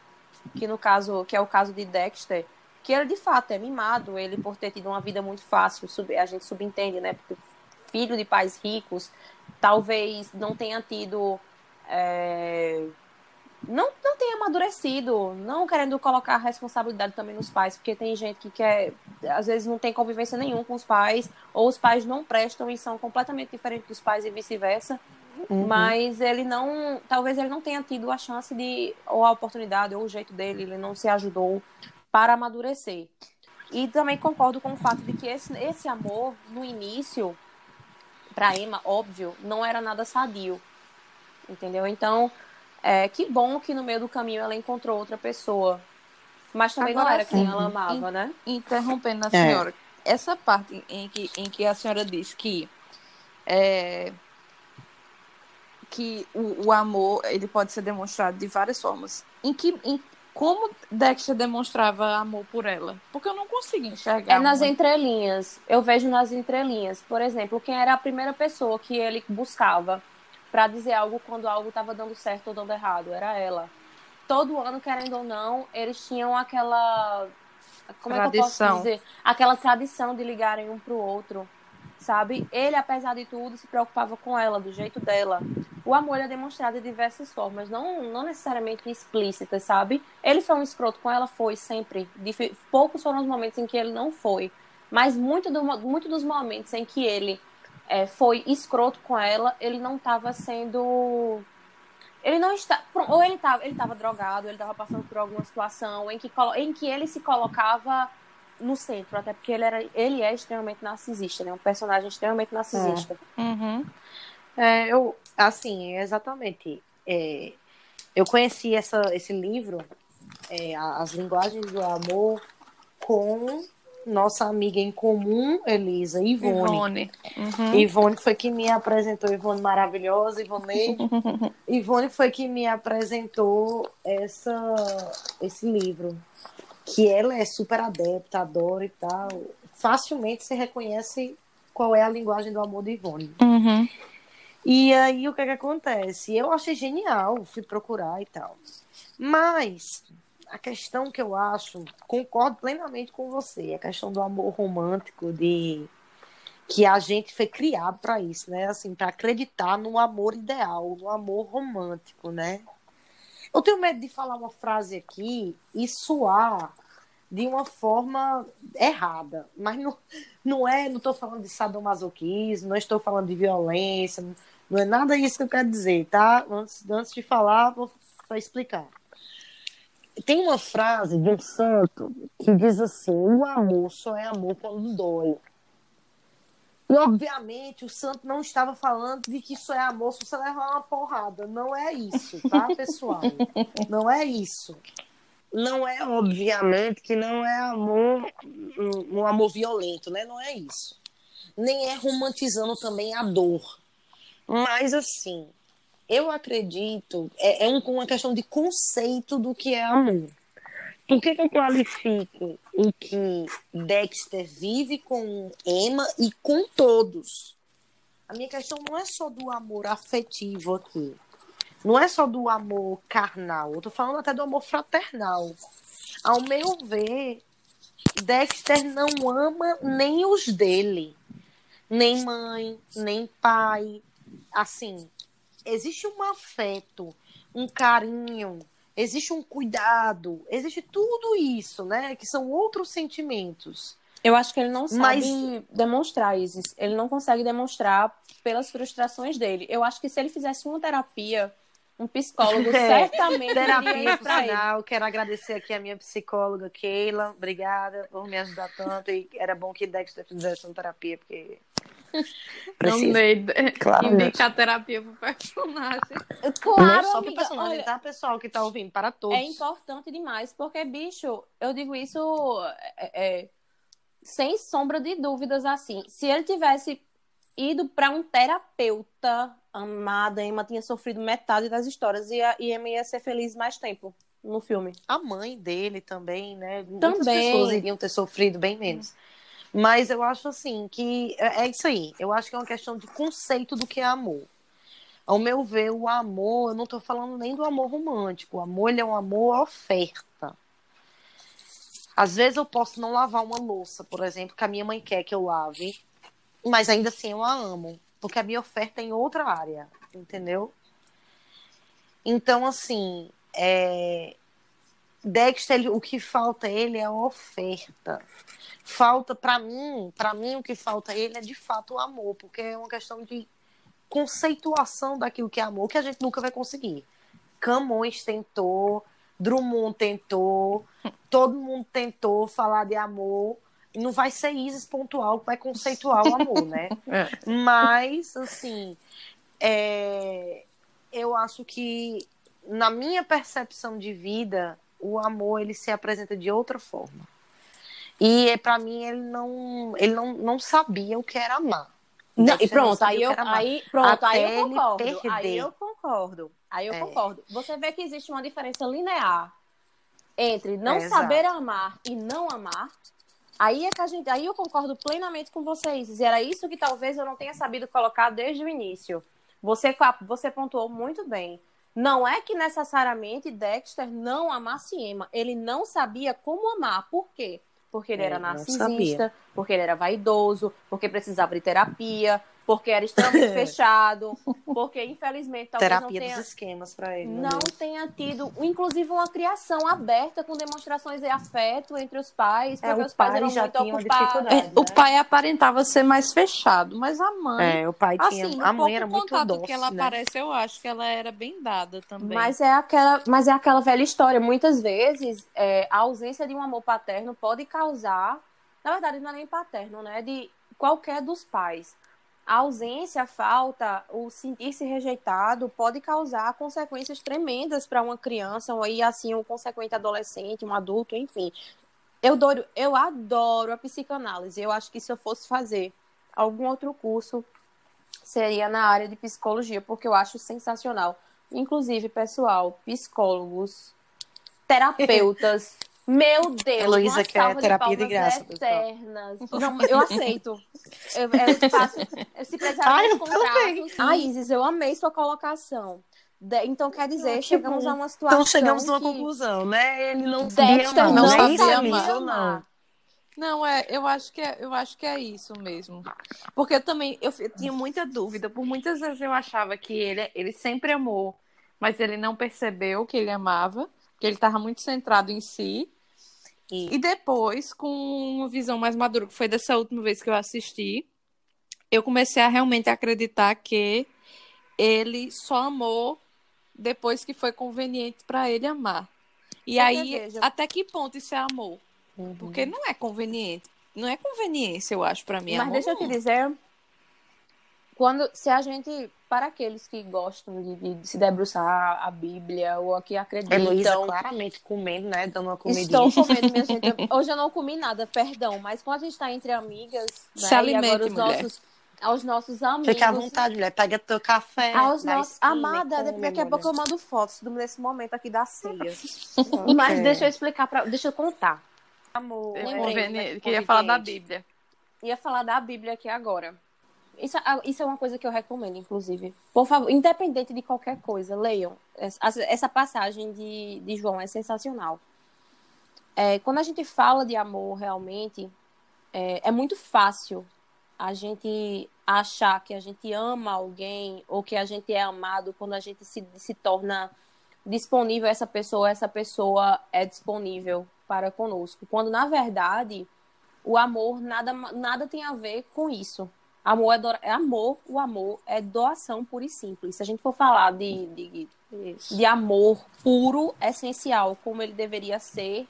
que no caso, que é o caso de Dexter, que ele de fato é mimado, ele por ter tido uma vida muito fácil, a gente subentende, né? Porque filho de pais ricos, talvez não tenha tido. É, não, não tenha amadurecido, não querendo colocar a responsabilidade também nos pais, porque tem gente que quer, às vezes não tem convivência nenhuma com os pais, ou os pais não prestam e são completamente diferentes dos pais e vice-versa. Uhum. Mas ele não, talvez ele não tenha tido a chance de, ou a oportunidade, ou o jeito dele, ele não se ajudou para amadurecer. E também concordo com o fato de que esse, esse amor, no início, para Emma, óbvio, não era nada sadio. Entendeu? Então, é, que bom que no meio do caminho ela encontrou outra pessoa. Mas também Agora, não era quem ela amava, in, né? Interrompendo a senhora, é. essa parte em que, em que a senhora disse que é, que o, o, amor ele pode ser demonstrado de várias formas. Em que, em, como Dexter demonstrava amor por ela? Porque eu não consigo enxergar. É nas entrelinhas. Eu vejo nas entrelinhas. Por exemplo, quem era a primeira pessoa que ele buscava para dizer algo quando algo estava dando certo ou dando errado? Era ela. Todo ano, querendo ou não, eles tinham aquela. Como tradição. é que eu posso dizer? Aquela tradição de ligarem um pro outro sabe? Ele, apesar de tudo, se preocupava com ela, do jeito dela. O amor é demonstrado de diversas formas, não, não necessariamente explícitas, sabe? Ele foi um escroto com ela, foi sempre. Poucos foram os momentos em que ele não foi. Mas muito, do, muito dos momentos em que ele é, foi escroto com ela, ele não estava sendo. Ele não está. Ou ele estava ele tava drogado, ele estava passando por alguma situação em que, em que ele se colocava no centro, até porque ele, era, ele é extremamente narcisista, né? Um personagem extremamente narcisista. É. Uhum. É, eu, assim, exatamente. É, eu conheci essa, esse livro, é, As Linguagens do Amor, com nossa amiga em comum, Elisa, Ivone. Ivone. Uhum. Ivone foi que me apresentou, Ivone maravilhosa, Ivone. Ivone foi que me apresentou essa, esse livro que ela é super adepta, adora e tal, facilmente você reconhece qual é a linguagem do amor de Ivone. Uhum. E aí o que, é que acontece? Eu achei genial, fui procurar e tal. Mas a questão que eu acho, concordo plenamente com você, a questão do amor romântico, de que a gente foi criado para isso, né? Assim, para acreditar no amor ideal, no amor romântico, né? Eu tenho medo de falar uma frase aqui e soar de uma forma errada, mas não, não é, não estou falando de sadomasoquismo, não estou falando de violência, não é nada isso que eu quero dizer, tá? Antes, antes de falar, vou explicar. Tem uma frase de um santo que diz assim: o amor só é amor quando dói. E, obviamente, o santo não estava falando de que isso é amor se você levar uma porrada. Não é isso, tá, pessoal? Não é isso. Não é, obviamente, que não é amor, um, um amor violento, né? Não é isso. Nem é romantizando também a dor. Mas, assim, eu acredito, é, é um, uma questão de conceito do que é amor. Por que, que eu qualifico o que Dexter vive com Emma e com todos? A minha questão não é só do amor afetivo aqui. Não é só do amor carnal. Eu tô falando até do amor fraternal. Ao meu ver, Dexter não ama nem os dele. Nem mãe, nem pai. Assim, existe um afeto, um carinho, existe um cuidado, existe tudo isso, né? Que são outros sentimentos. Eu acho que ele não sabe Mas... demonstrar, Isis. Ele não consegue demonstrar pelas frustrações dele. Eu acho que se ele fizesse uma terapia, um psicólogo é. certamente terapia final. Quero agradecer aqui a minha psicóloga Keila. Obrigada por me ajudar tanto. E era bom que Dexter fizesse uma terapia, porque Precisa. Não claro, indica a terapia pro personagem. Claro, Não é só amiga, pro personagem, olha, tá, pessoal, que tá ouvindo, para todos. É importante demais, porque, bicho, eu digo isso é, é, sem sombra de dúvidas, assim. Se ele tivesse ido para um terapeuta amada, Emma tinha sofrido metade das histórias e a Emma ia ser feliz mais tempo no filme. A mãe dele também, né? Também. Muitas pessoas iriam ter sofrido bem menos. Mas eu acho assim que é, é isso aí. Eu acho que é uma questão de conceito do que é amor. Ao meu ver, o amor, eu não estou falando nem do amor romântico. O amor é um amor oferta. Às vezes eu posso não lavar uma louça, por exemplo, que a minha mãe quer que eu lave, mas ainda assim eu a amo, porque a minha oferta é em outra área, entendeu? Então, assim, é... Dexter, o que falta ele é a oferta falta para mim, para mim o que falta ele é de fato o amor, porque é uma questão de conceituação daquilo que é amor que a gente nunca vai conseguir. Camões tentou, Drummond tentou, todo mundo tentou falar de amor. Não vai ser Isis pontual que vai conceituar o amor, né? É. Mas, assim, é... eu acho que, na minha percepção de vida, o amor ele se apresenta de outra forma. E para mim ele não, ele não, não sabia o que era amar. Não, e pronto, aí eu, aí, pronto aí eu concordo. Aí eu concordo. Aí eu é. concordo. Você vê que existe uma diferença linear entre não é, saber exato. amar e não amar. Aí é que a gente, aí eu concordo plenamente com vocês. E era isso que talvez eu não tenha sabido colocar desde o início. Você, você pontuou muito bem. Não é que necessariamente Dexter não amasse Emma. Ele não sabia como amar. Por quê? porque ele é, era narcisista, porque ele era vaidoso, porque precisava de terapia, porque era extremamente fechado, porque infelizmente talvez terapia não tenha, dos esquemas para ele. Não tenha tido, inclusive uma criação aberta com demonstrações de afeto entre os pais, é, porque é, os pais eram já muito ocupados. É, né? O pai aparentava ser mais fechado, mas a mãe, é, o pai tinha, assim, a mãe era muito dócil, que ela né? aparece, eu acho que ela era bem dada também. Mas é aquela, mas é aquela velha história, muitas vezes é, a ausência de um amor paterno pode causar, na verdade não é nem paterno, né, de qualquer dos pais a ausência, a falta, o sentir-se rejeitado pode causar consequências tremendas para uma criança, aí assim, um consequente adolescente, um adulto, enfim. Eu adoro, eu adoro a psicanálise. Eu acho que se eu fosse fazer algum outro curso, seria na área de psicologia, porque eu acho sensacional. Inclusive, pessoal, psicólogos, terapeutas, Meu Deus, Heloísa quer de terapia de graça. Eternas. Não, eu aceito. Eu, eu faço, se precisar Ai, mais contratos. Ah, Isis, eu amei sua colocação. De- Então, quer dizer, chegamos bom. a uma situação. Então chegamos numa que conclusão, né? Ele não Dexter sabia amar, não amar. isso ou não. Não, é, eu acho que é, eu acho que é isso mesmo. Porque eu também eu, f- tinha muita dúvida, por muitas vezes eu achava que ele, ele sempre amou, mas ele não percebeu que ele amava, que ele estava muito centrado em si. E- E depois, com uma visão mais madura, que foi dessa última vez que eu assisti, eu comecei a realmente acreditar que ele só amou depois que foi conveniente para ele amar. E Porque, aí, veja- até que ponto isso é amor? Uhum. Porque não é conveniente. Não é conveniência, eu acho, pra mim. Mas amor deixa eu te dizer, quando se a gente, para aqueles que gostam de, de se debruçar a Bíblia ou que acreditam, Heloísa claramente comendo, né? Dando uma comidinha. Estou comendo, minha gente. Hoje eu não comi nada, perdão. Mas quando a gente está entre amigas, Se né, e alimente, agora os mulher. nossos, aos nossos amigos. Fica à vontade, mulher. Pega teu café. Aos nossos... esquina Amada, come, daqui a mulher. pouco eu mando fotos do- nesse momento aqui da ceia. Mas deixa eu explicar, pra... deixa eu contar. Amor, É lembrei, né, Queria falar da. Bíblia. ia falar da Bíblia aqui agora. Isso, é- isso é uma coisa que eu recomendo, inclusive. Por favor, independente de qualquer coisa, leiam. Essa, essa passagem de, de João é sensacional. É, quando a gente fala de amor, realmente, é, é muito fácil a gente achar que a gente ama alguém ou que a gente é amado quando a gente se, se torna disponível a essa pessoa, essa pessoa é disponível para conosco. Quando, na verdade, o amor nada, nada tem a ver com isso. Amor é, do- amor, o amor é doação pura e simples. Se a gente for falar de, de, de amor puro, essencial, como ele deveria ser,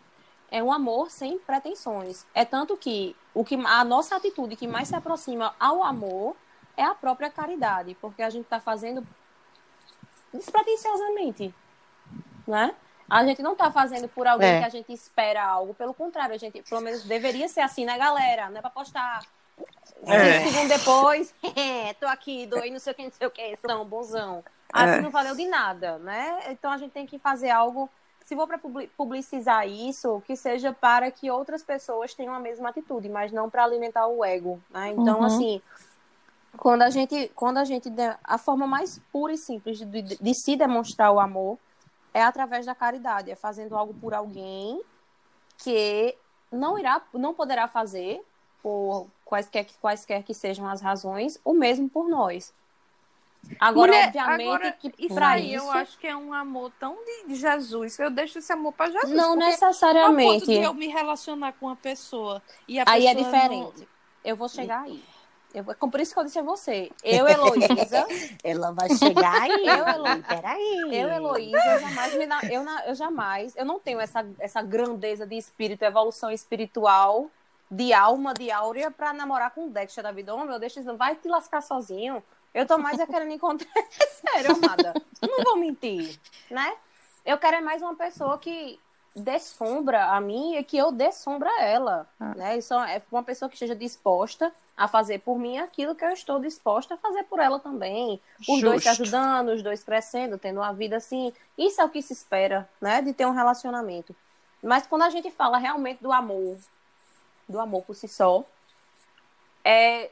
é um amor sem pretensões. É tanto que, o que a nossa atitude que mais se aproxima ao amor é a própria caridade, porque a gente está fazendo despretensiosamente, né? A gente não tá fazendo por alguém É. que a gente espera algo. Pelo contrário, a gente, pelo menos, deveria ser assim, né, galera? Não é pra postar É. depois. tô aqui, doei não sei o que, não sei o que. Não, bonzão. Assim É. não valeu de nada, né? Então a gente tem que fazer algo. Se for para publicizar isso, que seja para que outras pessoas tenham a mesma atitude, mas não para alimentar o ego, né? Então, Uhum. assim, quando a gente, quando a gente, a forma mais pura e simples de, de- de se demonstrar o amor é através da caridade, é fazendo algo por alguém que não irá, não poderá fazer por quaisquer, quaisquer que sejam as razões, o mesmo por nós. Agora, Mulher, obviamente agora, que isso para isso eu acho que é um amor tão de, Jesus. Eu deixo esse amor pra Jesus. não a ponto necessariamente. de eu me relacionar com uma pessoa e a Aí é pessoa diferente. Eu vou chegar aí. Eu por isso que eu disse a você. Eu, Heloísa, Ela vai chegar aí. Eu, Elo- Peraí. eu, Heloísa, eu jamais me na- eu, na- eu jamais, eu não tenho essa, essa grandeza de espírito, evolução espiritual, de alma, de áurea, pra namorar com o Dexter da vida. Oh, meu Deus, não vai te lascar sozinho. Eu tô mais é querendo encontrar. Sério, amada. Não vou mentir, né? Eu quero é mais uma pessoa que dessombra a mim e que eu dessombra ela, né? Isso é uma pessoa que esteja disposta a fazer por mim aquilo que eu estou disposta a fazer por ela também. Os dois se Justo. ajudando, os dois crescendo, tendo uma vida assim. Isso é o que se espera, né? De ter um relacionamento. Mas quando a gente fala realmente do amor, do amor por si só, é,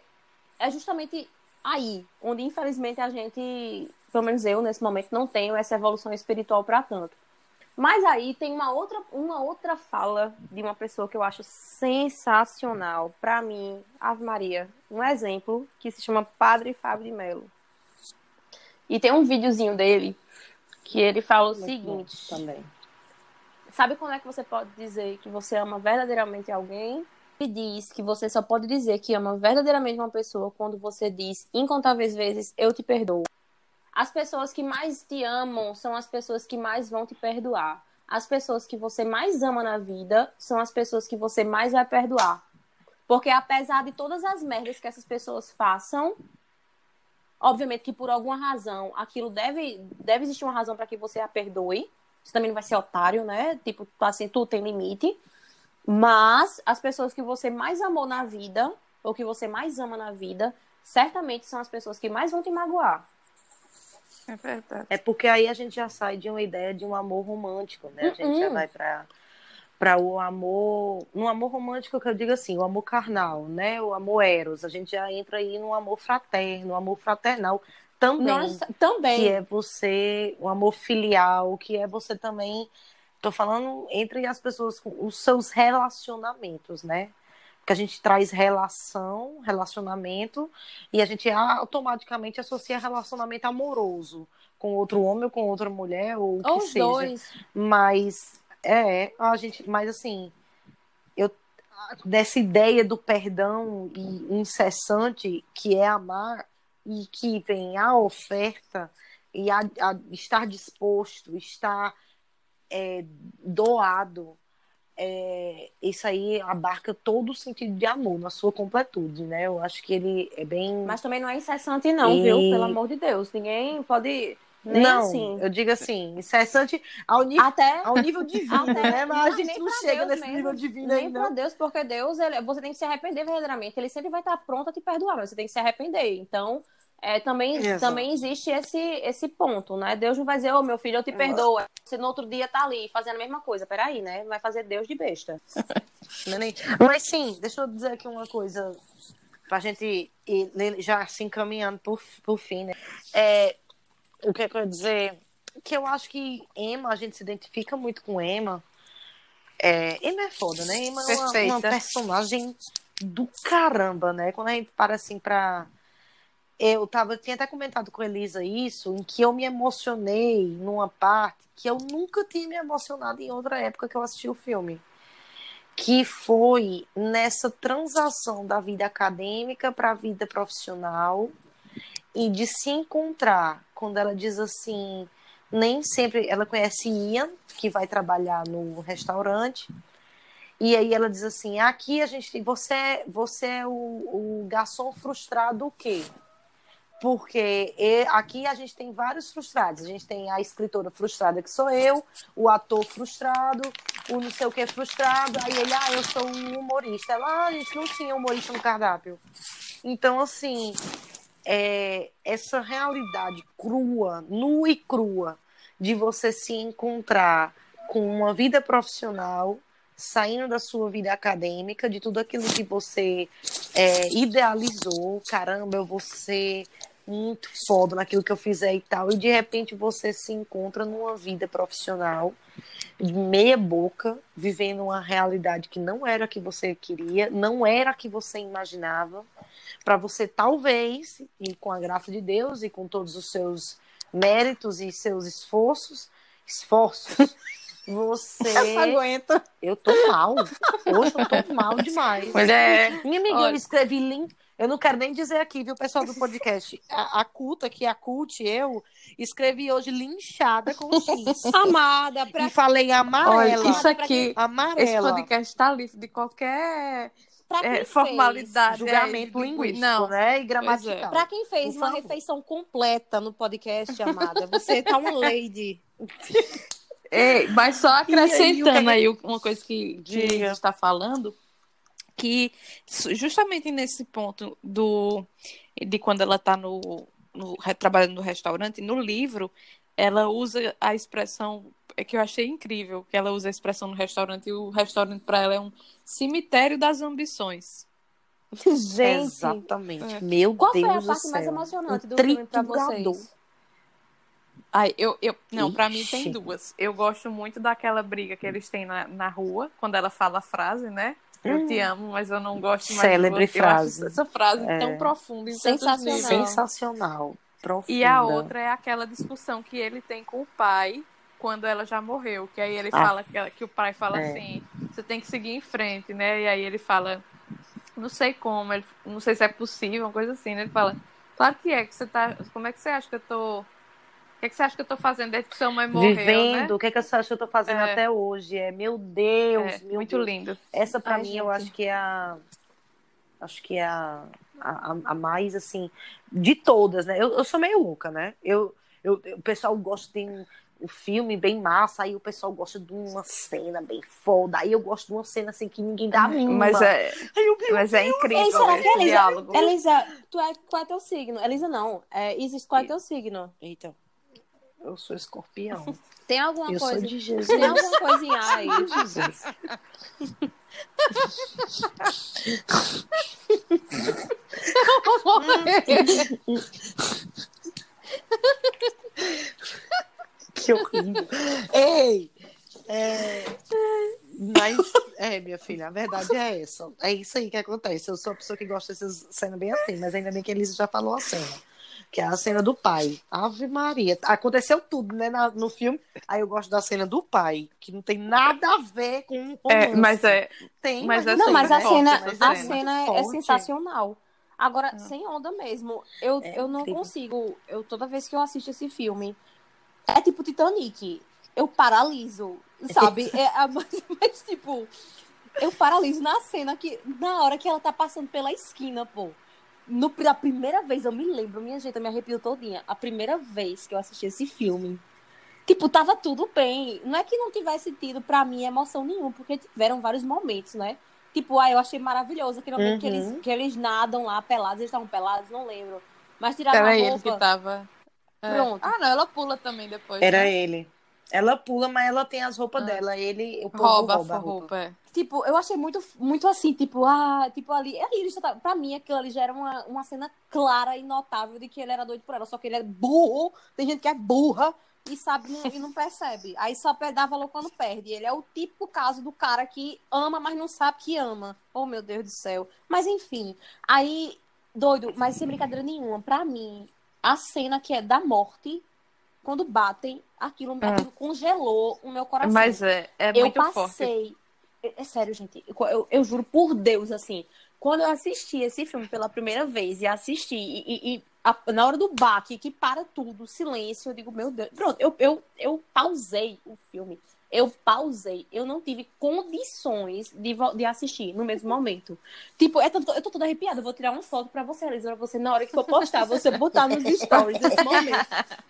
é justamente aí, onde infelizmente a gente, pelo menos eu nesse momento, não tenho essa evolução espiritual para tanto. Mas aí tem uma outra, uma outra fala de uma pessoa que eu acho sensacional. Para mim, Ave Maria, um exemplo que se chama Padre Fábio de Mello. E tem um videozinho dele que ele fala o Muito seguinte: Também. Sabe quando é que você pode dizer que você ama verdadeiramente alguém? Diz que você só pode dizer que ama verdadeiramente uma pessoa quando você diz incontáveis vezes eu te perdoo. As pessoas que mais te amam são as pessoas que mais vão te perdoar. As pessoas que você mais ama na vida são as pessoas que você mais vai perdoar. Porque apesar de todas as merdas que essas pessoas façam, obviamente que por alguma razão aquilo deve, deve existir uma razão para que você a perdoe. Você também não vai ser otário, né? Tipo, assim, tudo tem limite. Mas as pessoas que você mais amou na vida, ou que você mais ama na vida, certamente são as pessoas que mais vão te magoar. É verdade. É porque aí a gente já sai de uma ideia de um amor romântico, né? A gente já Uhum. vai para para o amor, no amor romântico que eu digo assim, o amor carnal, né? O amor eros. A gente já entra aí no amor fraterno, o amor fraternal, também. Nossa, também. Que é você, o amor filial, que é você também. Tô falando entre as pessoas, os seus relacionamentos, né? Porque a gente traz relação, relacionamento, e a gente automaticamente associa relacionamento amoroso com outro homem ou com outra mulher, ou o que Ou os seja. dois. Mas é, a gente, mas assim, eu dessa ideia do perdão e incessante que é amar e que vem a oferta e a, a estar disposto, estar é, doado, é, isso aí abarca todo o sentido de amor na sua completude, né? Eu acho que ele é bem Mas também não é incessante, não, E- viu? Pelo amor de Deus. Ninguém pode. Nem não, assim. eu digo assim, incessante ao nível Até. ao nível divino, Até- né? Mas a gente não chega Deus nesse mesmo. nível divino Nem ainda. pra Deus, porque Deus, ele, você tem que se arrepender verdadeiramente. Ele sempre vai estar pronto a te perdoar, mas você tem que se arrepender. Então, é, também, Exato. também existe esse, esse ponto, né? Deus não vai dizer, ô meu filho, eu te perdoo. Você no outro dia tá ali fazendo a mesma coisa. Peraí, né? Vai fazer Deus de besta. É Mas sim, deixa eu dizer aqui uma coisa pra gente ir já se encaminhando por, por fim, né? É, o que é que eu ia dizer? Que eu acho que Emma, a gente se identifica muito com Emma. É, Emma é foda, né? Emma é uma, uma personagem do caramba, né? Quando a gente para assim pra. Eu tava, tinha até comentado com a Elisa isso, em que eu me emocionei numa parte que eu nunca tinha me emocionado em outra época que eu assisti o filme que foi nessa transação da vida acadêmica para a vida profissional e de se encontrar quando ela diz assim, nem sempre ela conhece Ian, que vai trabalhar no restaurante, e aí ela diz assim, aqui a gente tem, você, é- você é o, o garçom frustrado o quê? Porque aqui a gente tem vários frustrados. A gente tem a escritora frustrada, que sou eu, o ator frustrado, o não sei o que frustrado. Aí ele, ah, eu sou um humorista. Ela, ah, a gente não tinha humorista no cardápio. Então, assim, é, essa realidade crua, nua e crua, de você se encontrar com uma vida profissional, saindo da sua vida acadêmica, de tudo aquilo que você é, idealizou, caramba, eu vou ser muito foda naquilo que eu fizer e tal, e de repente você se encontra numa vida profissional de meia boca, vivendo uma realidade que não era a que você queria, não era a que você imaginava, para você talvez, e com a graça de Deus e com todos os seus méritos e seus esforços, esforços, você aguento. eu tô mal. Hoje eu tô mal demais. Mulher, Minha amiga, eu Olha. escrevi link. Eu não quero nem dizer aqui, viu, pessoal do podcast? A, a Culta, que é a Cult, eu escrevi hoje linchada com X. Amada, pra, e falei amarela. olha, isso aqui, esse Amarela. podcast está livre de qualquer é, fez. formalidade. Julgamento é, linguístico, Não, né? E gramatical. Pra quem fez uma refeição completa no podcast, amada, você tá uma lady. É, mas só E aí, o que acrescentando é aí uma coisa que, que a gente está falando, que justamente nesse ponto do de quando ela está no, no trabalhando no restaurante, no livro, ela usa a expressão é que eu achei incrível, que ela usa a expressão no restaurante e o restaurante para ela é um cemitério das ambições. Gente, Exatamente. É. Meu qual foi Deus a do parte céu. mais emocionante Um do filme pra triturador. vocês? Ai, eu, eu, não, pra mim tem duas. Eu gosto muito daquela briga que eles têm na, na rua, quando ela fala a frase, né? Eu te amo, mas eu não gosto mais Célebre de você. Frase. essa frase É. tão profunda em tantos Sensacional. Sensacional. Profunda. E a outra é aquela discussão que ele tem com o pai quando ela já morreu. Que aí ele Ah. fala que, que o pai fala É. assim, você tem que seguir em frente, né? E aí ele fala, não sei como, ele- não sei se é possível, uma coisa assim, né? Ele fala, claro que é, que você tá. Como é que você acha que eu tô. O que, é que você acha que eu tô fazendo desde que sua mãe morreu? Vivendo, né? o que, é que você acha que eu tô fazendo É. até hoje? É, meu Deus, É, meu muito Deus. lindo. Essa pra Ai, mim eu gente. acho que é a acho que é a, a, a- mais assim de todas, né? Eu, eu sou meio louca, né? Eu, eu, eu- o pessoal gosta de um, um filme bem massa, aí o pessoal gosta de uma cena bem foda, aí eu gosto de uma cena assim que ninguém dá a mínima. Mas é, Aí eu, mas é incrível será esse que Elisa- diálogo. Elisa, tu é, qual é teu signo? Elisa não. É, Isis, qual é teu signo? Eita, eu sou escorpião. Tem alguma eu coisa. Sou de Jesus. Tem alguma coisa em ar aí. Jesus. Que horrível. Ei! É, mas, é, minha filha, a verdade é essa. É isso aí que acontece. Eu sou a pessoa que gosta dessas cenas bem assim, mas ainda bem que Elisa já falou a cena. Que é a cena do pai. Ave Maria. Aconteceu tudo, né, na, no filme. Aí eu gosto da cena do pai, que não tem nada a ver com o. É, mas é. Tem, mas mas assim, Não, mas a forte, cena, mas a é cena é, forte. sensacional. Agora, sem onda mesmo, eu, É eu não incrível. consigo. Eu, toda vez que eu assisto esse filme, é tipo Titanic. Eu paraliso, sabe? É, a- mas, mas, tipo, eu paraliso na cena que. Na hora que ela tá passando pela esquina, pô. No, a primeira vez, eu me lembro, minha gente, eu me arrepio todinha. A primeira vez que eu assisti esse filme. Tipo, tava tudo bem. Não é que não tivesse tido, pra mim, emoção nenhuma, porque tiveram vários momentos, né? Tipo, ah, eu achei maravilhoso aquele momento que, Uhum. eles, que eles nadam lá pelados, eles estavam pelados, não lembro. Mas tiraram Era a ele roupa. que tava. É. Pronto. Ah, não, ela pula também depois. Era né? ele. Ela pula, mas ela tem as roupas Ah. dela. Ele, o povo Rouba, rouba, a roupa. roupa. é. Tipo, eu achei muito, muito assim, tipo, ah, tipo ali. ali ele já tá, pra mim, aquilo ali já era uma, uma cena clara e notável de que ele era doido por ela. Só que ele é burro, tem gente que é burra e sabe não- e não percebe. Aí só dá valor quando perde. Ele é o típico caso do cara que ama, mas não sabe que ama. Oh, meu Deus do céu. Mas enfim, aí, doido, mas sem brincadeira nenhuma, pra mim, a cena que é da morte, quando batem, aquilo, aquilo congelou o meu coração Mas é, é eu muito forte. passei. É, é sério, gente. Eu, eu- eu juro por Deus, assim. Quando eu assisti esse filme pela primeira vez e assisti, e, e- e a- na hora do baque, que para tudo, silêncio, eu digo, meu Deus. Pronto, eu, eu, eu pausei o filme. Eu pausei. Eu não tive condições de, de assistir no mesmo momento. Tipo, é tanto- eu tô toda arrepiada. Eu vou tirar uma foto pra você, Elisa, pra você, na hora que for postar, você botar nos stories desse momento.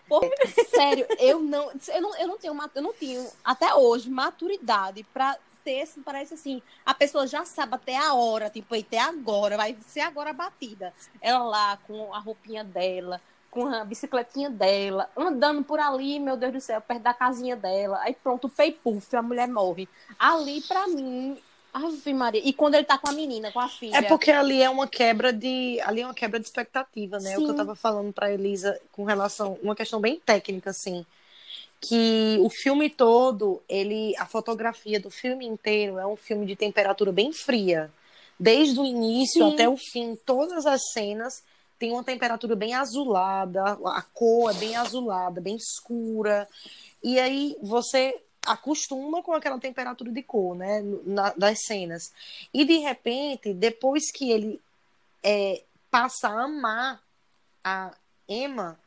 Pô, sério, eu não, eu não, eu não tenho, eu não tenho até hoje maturidade pra ter esse, parece assim, a pessoa já sabe até a hora, tipo, até agora, vai ser agora a batida. Ela lá com a roupinha dela, com a bicicletinha dela, andando por ali, meu Deus do céu, perto da casinha dela. Aí pronto, pei puf, a mulher morre. Ali pra mim, Ave Maria. E quando ele tá com a menina, com a filha. É porque ali é uma quebra de. Ali é uma quebra de expectativa, né? O que eu Sim. tava falando pra Elisa com relação. Uma questão bem técnica, assim. Que o filme todo, ele. A fotografia do filme inteiro é um filme de temperatura bem fria. Desde o início Sim. até o fim, todas as cenas têm uma temperatura bem azulada, a cor é bem azulada, bem escura. E aí você acostuma com aquela temperatura de cor, né, na- das cenas. E de repente, depois que ele é, passa a amar a Emma,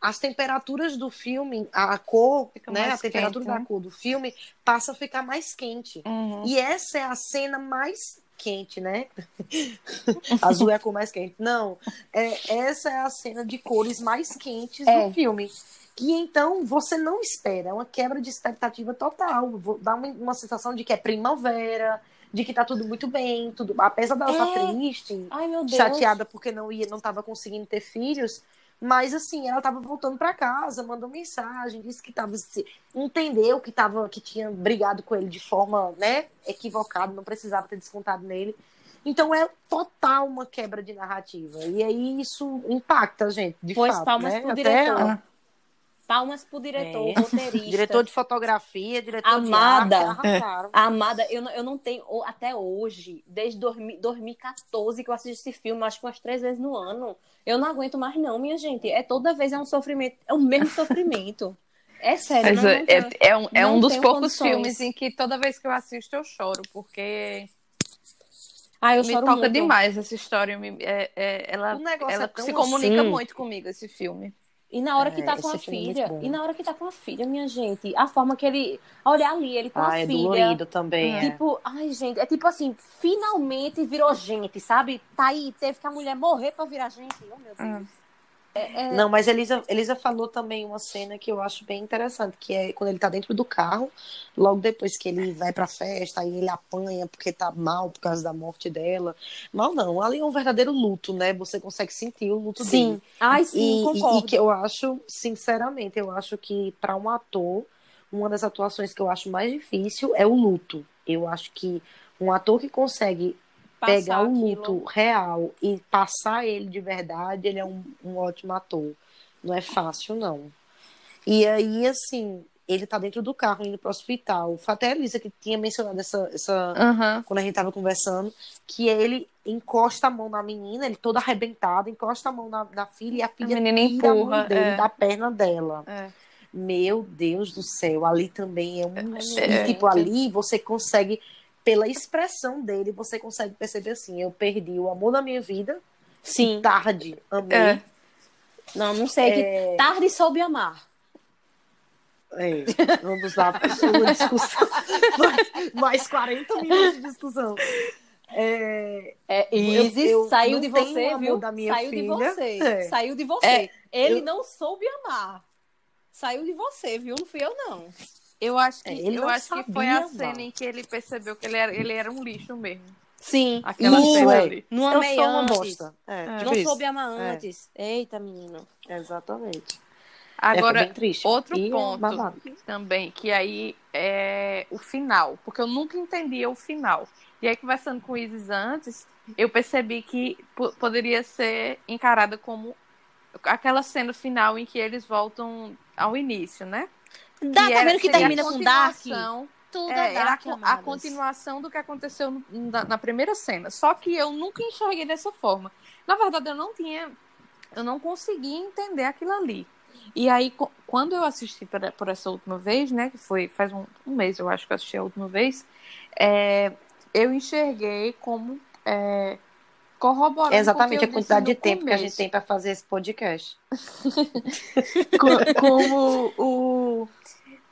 as temperaturas do filme, a cor, Fica né, a temperatura quente, da né? cor do filme passa a ficar mais quente. Uhum. E essa é a cena mais quente, né? Azul é a cor mais quente. Não, é, essa é a cena de cores mais quentes É. do filme. Que então você não espera, é uma quebra de expectativa total. Dá uma, uma sensação de que é primavera, de que tá tudo muito bem, tudo. Apesar dela estar É. triste, Ai, chateada porque não ia, não estava conseguindo ter filhos, mas assim, ela estava voltando para casa, mandou mensagem, disse que tava se entendeu que tava que tinha brigado com ele de forma, né, equivocada, não precisava ter descontado nele. Então é total uma quebra de narrativa. E aí isso impacta a gente, de Pois fato, palmas né? pro Até diretor. a- Palmas pro diretor, É. roteirista. diretor de fotografia, diretor Amada. de arte, Amada, eu não, eu não tenho, até hoje, desde 2000 2014 que eu assisto esse filme, acho que umas três vezes no ano. Eu não aguento mais, não, minha gente. É toda vez é um sofrimento, é o mesmo sofrimento. É sério, Mas não, é, tenho- é, é um, é um dos poucos condições. filmes em que toda vez que eu assisto eu choro, porque Ah, eu me toca muito. demais essa história. me- é- é- ela ela é se comunica assim. muito comigo, esse filme. E na hora que É, tá com a é filha, bom. e na hora que tá com a filha, minha gente, a forma que ele. Olha ali, ele com Ah, a é filha. dolorido também. é. Tipo, ai, gente, é tipo assim, finalmente virou gente, sabe? Tá aí, teve que a mulher morrer pra virar gente. Oh, meu Deus. Não, mas Elisa, Elisa falou também uma cena que eu acho bem interessante, que é quando ele tá dentro do carro, logo depois que ele vai pra festa, aí ele apanha porque tá mal por causa da morte dela. Mal não, ali é um verdadeiro luto, né? Você consegue sentir o luto Sim. dele. Ai, sim, E, e- concordo. e que eu acho, sinceramente, eu acho que para um ator, uma das atuações que eu acho mais difícil é o luto. Eu acho que um ator que consegue pegar o aquilo. luto real e passar ele de verdade, ele é um, um ótimo ator. Não é fácil, não. E aí, assim, ele tá dentro do carro indo pro hospital. Foi até a Elisa que tinha mencionado essa, essa Aham. quando a gente tava conversando, que ele encosta a mão na menina, ele todo arrebentado, encosta a mão na, na filha e a filha menina a mão empurra, dele é. da perna dela. É. Meu Deus do céu, ali também é um. É. E, tipo, ali você consegue, pela expressão dele, você consegue perceber assim: eu perdi o amor da minha vida, Sim. tarde, amei. É. Não, não sei. É. Que tarde soube amar. É, vamos lá para uma discussão. Mais- Mais 40 minutos de discussão. É, É, Eu- Isis eu saiu não de você, viu? da minha saiu de filha. você. É. Saiu de você. É, Ele eu- não soube amar. Saiu de você, viu? Não fui eu, não. Eu acho que, É, ele eu acho que foi a cena em que ele percebeu que ele era, ele era um lixo mesmo. Sim. Aquela Isso, cena é. ali. Não eu amei sou uma antes. bosta. É, É. tipo Não soube amar É. antes. Eita, menino. Exatamente. Agora, outro E ponto babado. também, que aí é o final, porque eu nunca entendia o final. E aí, conversando com o Isis antes, eu percebi que po- poderia ser encarada como aquela cena final em que eles voltam ao início, né? Dá, tá vendo que a termina com Dark? continuação- Tudo É, é, era a, a continuação do que aconteceu no- na, na primeira cena. Só que eu nunca enxerguei dessa forma. Na verdade, eu não tinha. Eu não conseguia entender aquilo ali. E aí, quando eu assisti por, por essa última vez, né? Que foi faz um, um mês, eu acho que eu assisti a última vez. é, eu enxerguei como. É, corroborando É exatamente a quantidade de tempo que a gente começo. tem para fazer esse podcast. Co- como o,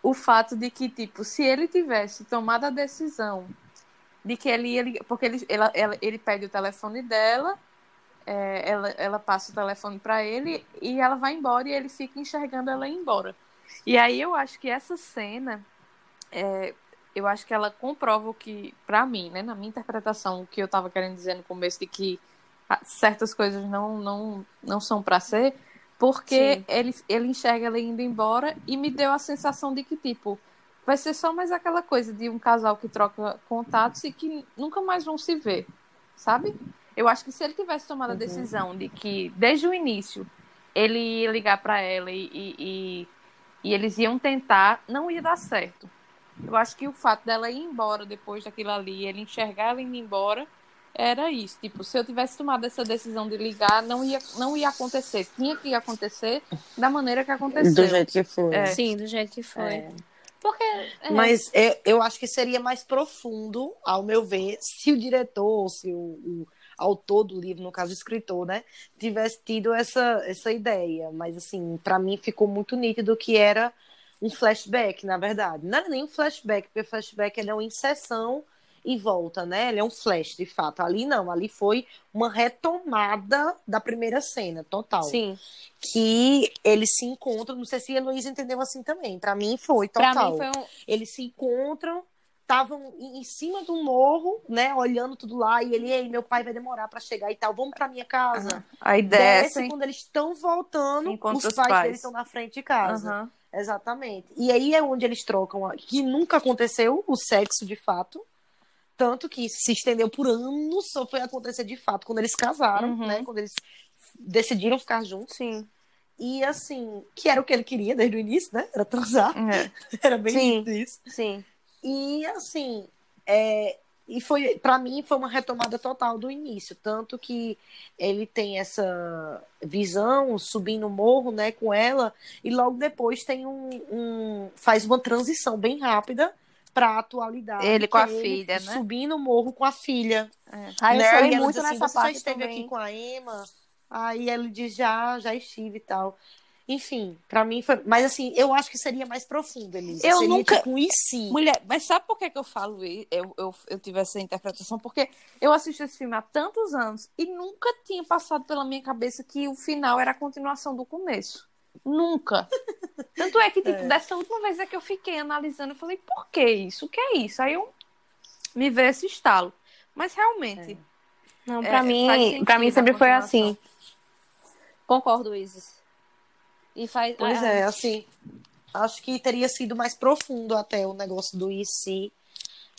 o fato de que, tipo, se ele tivesse tomado a decisão de que ele ia ligar, porque ele, ela, ela- ele pede o telefone dela, é, ela, ela passa o telefone para ele e ela vai embora e ele fica enxergando ela ir embora. E aí eu acho que essa cena, é, eu acho que ela comprova o que, para mim, né, na minha interpretação, o que eu tava querendo dizer no começo de que certas coisas não, não, não são para ser, porque Sim. ele, ele enxerga ela indo embora e me deu a sensação de que, tipo, vai ser só mais aquela coisa de um casal que troca contatos e que nunca mais vão se ver, sabe? Eu acho que se ele tivesse tomado a decisão de que, desde o início, ele ia ligar para ela e, e, e, e eles iam tentar, não ia dar certo. Eu acho que o fato dela ir embora depois daquilo ali, ele enxergar ela indo embora, era isso. Tipo, se eu tivesse tomado essa decisão de ligar, não ia, não ia acontecer. Tinha que acontecer da maneira que aconteceu. Do jeito que foi. É. Sim, do jeito que foi. É. Porque. é, Mas é, eu acho que seria mais profundo, ao meu ver, se o diretor, se o, o autor do livro, no caso o escritor, né, tivesse tido essa, essa ideia. Mas, assim, para mim ficou muito nítido que era um flashback, na verdade. Não era nem um flashback, porque flashback é uma inserção e volta, né? Ele é um flash, de fato. Ali não, ali foi uma retomada da primeira cena, total. Sim. Que eles se encontram, não sei se a Heloísa entendeu assim também. Para mim foi total Pra mim foi um. eles se encontram, estavam em cima do morro, né, olhando tudo lá, e ele, ei, meu pai vai demorar para chegar e tal, vamos para minha casa. Aí Desce, descem. quando eles estão voltando, os os pais, pais. deles estão na frente de casa. Aham. Exatamente. E aí é onde eles trocam, que nunca aconteceu o sexo de fato, tanto que se estendeu por anos, só foi acontecer de fato quando eles casaram, Uhum. né, quando eles decidiram ficar juntos. Sim. E assim, que era o que ele queria desde o início, né? Era transar. É. Era bem Sim. isso. Sim. E assim, é, e foi para mim foi uma retomada total do início, tanto que ele tem essa visão subindo o morro, né, com ela, e logo depois tem um, um- faz uma transição bem rápida para a atualidade. Ele com a é filha, né? Subindo o morro com a filha. Aí eu né? chorei E ela muito assim, nessa Você já parte esteve também. aqui com a Emma? Aí ele diz já, já estive e tal. Enfim, pra mim foi. Mas assim, eu acho que seria mais profundo, Elisa. Eu seria nunca- tipo e. Mulher, mas sabe por que, que eu falo isso? Eu, eu, eu tive essa interpretação? Porque eu assisti esse filme há tantos anos e nunca tinha passado pela minha cabeça que o final era a continuação do começo. Nunca. Tanto é que, tipo, É. dessa última vez é que eu fiquei analisando, eu falei, por que isso? O que é isso? Aí eu me veio esse estalo. Mas realmente, Não, É, pra faz mim, pra mim sempre foi assim. Concordo, Isis. E faz. Pois ah, é, assim. Acho que teria sido mais profundo até o negócio do se.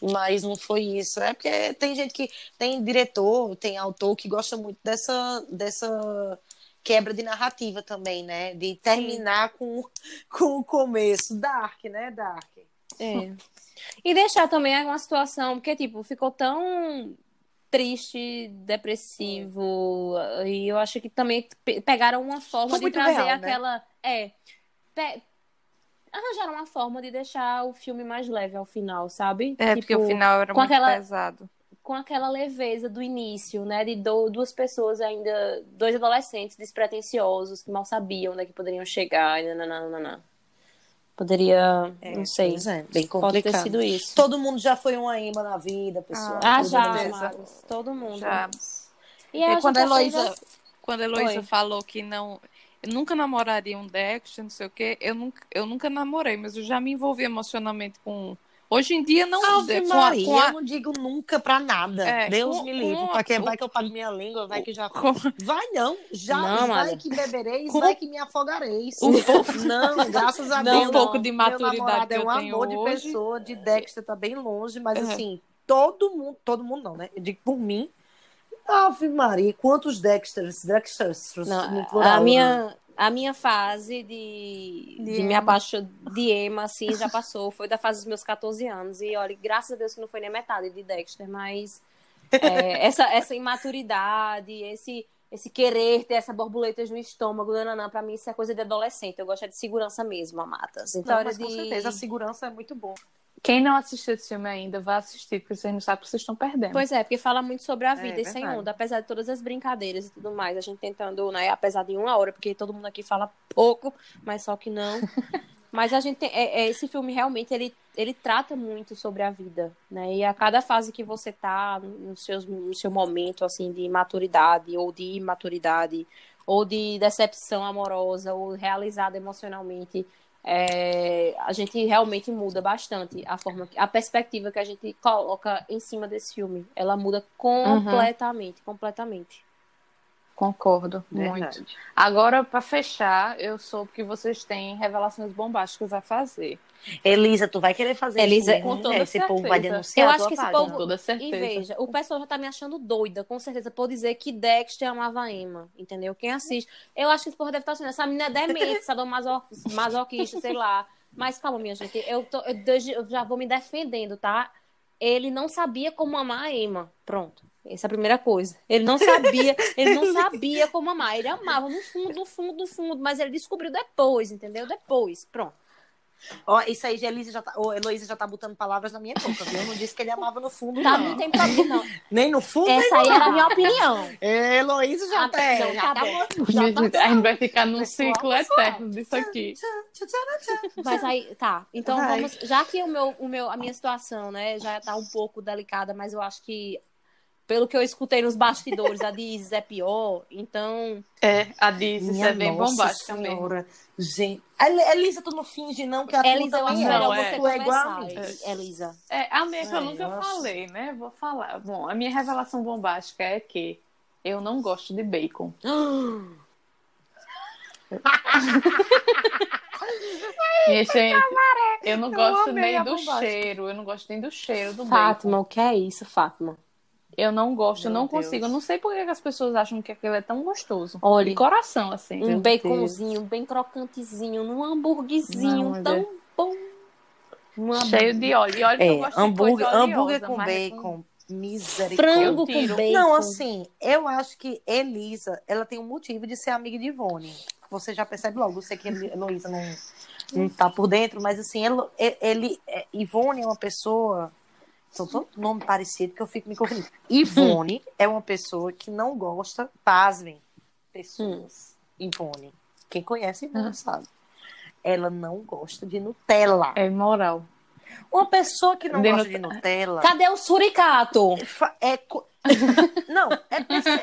Mas não foi isso. É porque tem gente que. Tem diretor, tem autor que gosta muito dessa. dessa quebra de narrativa também, né? De terminar com, com o começo. Dark, né, Dark? É. E deixar também uma situação, porque, tipo, ficou tão triste, depressivo, e eu acho que também pegaram uma forma Foi de trazer real, né? aquela. É. pe- Arranjaram uma forma de deixar o filme mais leve ao final, sabe? É, porque o Tipo, final era muito aquela- pesado. Com aquela leveza do início, né? De do- duas pessoas ainda, dois adolescentes despretensiosos que mal sabiam onde é que poderiam chegar. E nananana. Poderia, não sei. É, bem Pode ter complicado. sido isso. Todo mundo já foi uma imã na vida, pessoal. Ah, Todo já. Marcos. Todo mundo. Já. E, E quando a Heloísa, quando a Heloísa falou que não, eu nunca namoraria um Dexter, não sei o quê, eu nunca, eu nunca namorei, mas eu já me envolvi emocionalmente com. Hoje em dia não. Ave com Maria, com a- eu não digo nunca pra nada. É, Deus com- me livre. Pra que com- vai que eu pago minha língua, vai que já. com- Vai não, já Não, vai Mara. que bebereis, Com- vai que me afogareis. Um pouco- Não, graças a Deus. um pouco de Meu maturidade que é um amor de hoje. pessoa, de Dexter tá bem longe, mas Uhum. assim, todo mundo, todo mundo não, né? Eu digo por mim. Ave Maria, quantos Dexters, Dexters Não, no plural, a né? minha a minha fase de, De de, me apaixonar de ema assim já passou. Foi da fase dos meus 14 anos. E olha graças a Deus que não foi nem metade de Dexter mas é, essa essa imaturidade esse esse querer ter essa borboletas no estômago nananã, pra mim isso é coisa de adolescente. Eu gosto é de segurança mesmo amatas Não, então mas com de... certeza a segurança é muito boa. Quem não assistiu esse filme ainda, vai assistir, porque vocês não sabem o que vocês estão perdendo. Pois é, porque fala muito sobre a vida É, e sem onda, apesar de todas as brincadeiras e tudo mais, a gente tentando, né, apesar de uma hora, porque todo mundo aqui fala pouco, mas só que não. mas a gente tem, é, é, esse filme realmente ele, ele trata muito sobre a vida, né? E a cada fase que você tá no, seus, no seu momento assim de maturidade ou de imaturidade ou de decepção amorosa ou realizada emocionalmente, é, a gente realmente muda bastante a forma, a perspectiva que a gente coloca em cima desse filme. Ela muda completamente, completamente. Concordo, muito. Verdade. Agora, para fechar, eu soube que vocês têm revelações bombásticas a fazer. Elisa, tu vai querer fazer Elisa, isso? com toda né? Esse povo vai certeza. denunciar Eu acho que esse página. Com povo- toda E certeza. veja, o pessoal já tá me achando doida, com certeza, por dizer que Dexter amava a Emma, entendeu? Quem assiste. Eu acho que esse povo deve estar achando, essa menina é demente, sadomaso- masoquista, sei lá. Mas calma, minha gente, eu, tô, eu já vou me defendendo, tá? Ele não sabia como amar a Emma. Pronto. Essa é a primeira coisa. Ele não sabia, ele não sabia como amar. Ele amava no fundo, no fundo, no fundo, mas ele descobriu depois, entendeu? Depois. Pronto. Ó, isso aí, a Elisa já tá, ô, Heloísa já tá botando palavras na minha boca, viu? Eu não disse que ele amava no fundo, Tá, não. não tem problema, não. Nem no fundo, Essa aí era a minha opinião. nem... Heloísa já Ah, tá... não, já tá tá bom. bom. Já tá a gente vai ficar num Pessoal, ciclo eterno disso aqui. Mas aí, tá. Então vamos. Já que o meu, o meu, a minha situação, né, já tá um pouco delicada, mas eu acho que, pelo que eu escutei nos bastidores, a de Isis é pior. Então. É, a Diz, isso Minha é bem bombástica mesmo. senhora. Gente, El- Elisa, tu não finge não que a Elisa, eu acho não, melhor é. você Tu é igual a mim. Elisa. É, a minha que eu Ai, nunca nossa. falei, né? Vou falar. Bom, a minha revelação bombástica é que eu não gosto de bacon. Minha gente, eu não gosto nem do bombástica. cheiro, eu não gosto nem do cheiro do Fátima, bacon. o que é isso, Fátima? Eu não gosto, eu Meu não Deus. consigo. Eu não sei por que as pessoas acham que aquilo é tão gostoso. Olha, De coração, assim. um Meu baconzinho bem crocantezinho, num hambúrguerzinho Não, tão é. bom. Deus. Cheio de óleo. E olha que eu É, gosto de hambúrguer, coisa hambúrguer com é bacon. Misericórdia. frango Eu com bacon. Não, assim, eu acho que Elisa, ela tem um motivo de ser amiga de Ivone. Você já percebe logo, eu sei que a Heloísa não, não tá por dentro, mas assim, Elo- e- ele, é, Ivone é uma pessoa. São tanto nome parecido que eu fico me confundindo. Ivone é uma pessoa que não gosta, pasmem, pessoas. Ivone. Quem conhece Ivone Ah. sabe. Ela não gosta de Nutella. É imoral. Uma pessoa que não De gosta de Nutella. Cadê o suricato? É, co- não, é,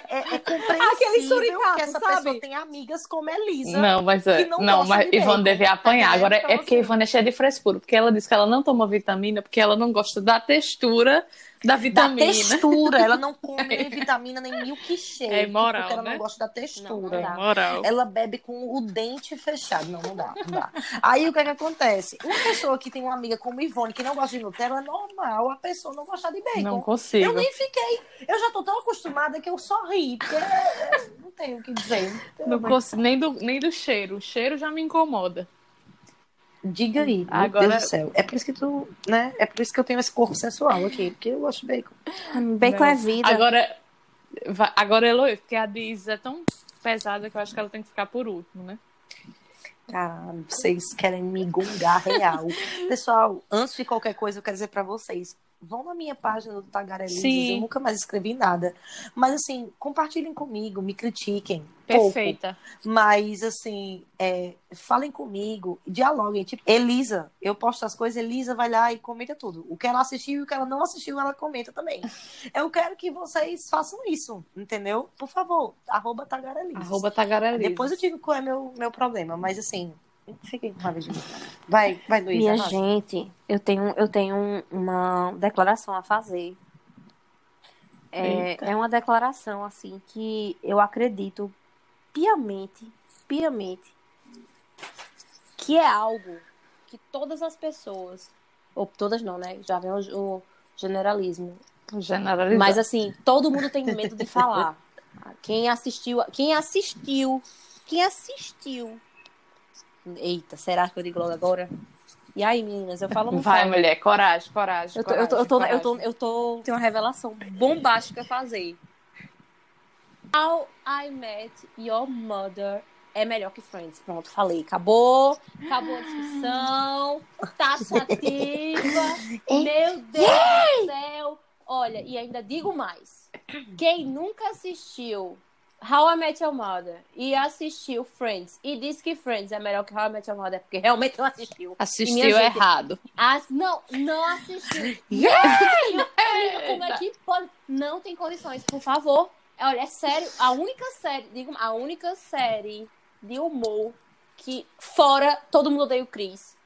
é, é compreensível Aquele suricato, que essa sabe? pessoa tem amigas como Elisa. Não, mas, é, que não não, mas de Ivone deve apanhar. É, Agora, é porque assim- Ivone é cheia de frescura, porque ela disse que ela não toma vitamina porque ela não gosta da textura da Da vitamina. textura, ela não come nem vitamina, nem milkshake. É imoral, porque ela né? não gosta da Não, textura. não dá. moral. Ela bebe com o dente fechado. Não, não dá, não dá. Aí o que é que acontece? Uma pessoa que tem uma amiga como Ivone que não gosta de Nutella, é normal a pessoa não gostar de bacon. Não Eu consigo. nem fiquei. Eu já tô tão acostumada que eu só ri. Porque não tenho o que dizer. Não consigo, nem, do, nem do cheiro. O cheiro já me incomoda. Diga aí, meu Agora- Deus do céu. É por isso que tu, né? É por isso que eu tenho esse corpo sensual aqui, porque eu gosto de bacon. Bacon Não. é vida. Agora, agora Eloy, porque a Diz é tão pesada que eu acho que ela tem que ficar por último, né? Caralho, vocês querem me gongar real. Pessoal, antes de qualquer coisa, eu quero dizer pra vocês. Vão na minha página do Tagarelizes, Sim. eu nunca mais escrevi nada. Mas assim, compartilhem comigo, me critiquem. pouco. Perfeita. Mas, assim, é, falem comigo, dialoguem. Tipo, Elisa, eu posto as coisas, Elisa vai lá e comenta tudo. O que ela assistiu e o que ela não assistiu, ela comenta também. Eu quero que vocês façam isso, entendeu? Por favor, arroba Tagarelize. Arroba. Depois eu digo qual é meu, meu problema, mas assim, fiquem com raiva de mim. Vai, vai, Luísa. Minha arrasa. gente, eu tenho, eu tenho uma declaração a fazer. É, Eita. é uma declaração, assim, que eu acredito piamente, piamente, que é algo que todas as pessoas, ou todas não, né? Já vem o, o generalismo. Generalizar. Mas assim, todo mundo tem medo de falar. Quem assistiu, quem assistiu, quem assistiu. Eita, será que eu digo logo agora? E aí, meninas, eu falo não Vai, falo? mulher, coragem, coragem. Eu tô, eu tô, eu tô, coragem, eu tô, eu tô, tenho uma revelação bombástica a fazer. How I Met Your Mother é melhor que Friends. Pronto, falei. Acabou. Acabou a discussão. Taxativa. Meu Deus do céu. Olha, e ainda digo mais. Quem nunca assistiu How I Met Your Mother e assistiu Friends e disse que Friends é melhor que How I Met Your Mother porque realmente não assistiu. Assistiu gente, errado. As, não, não assistiu. Amiga, Como é que pode? Não tem condições, por favor. Olha, é sério, a única série, digo, a única série de humor que, fora Todo Mundo Odeia o Chris,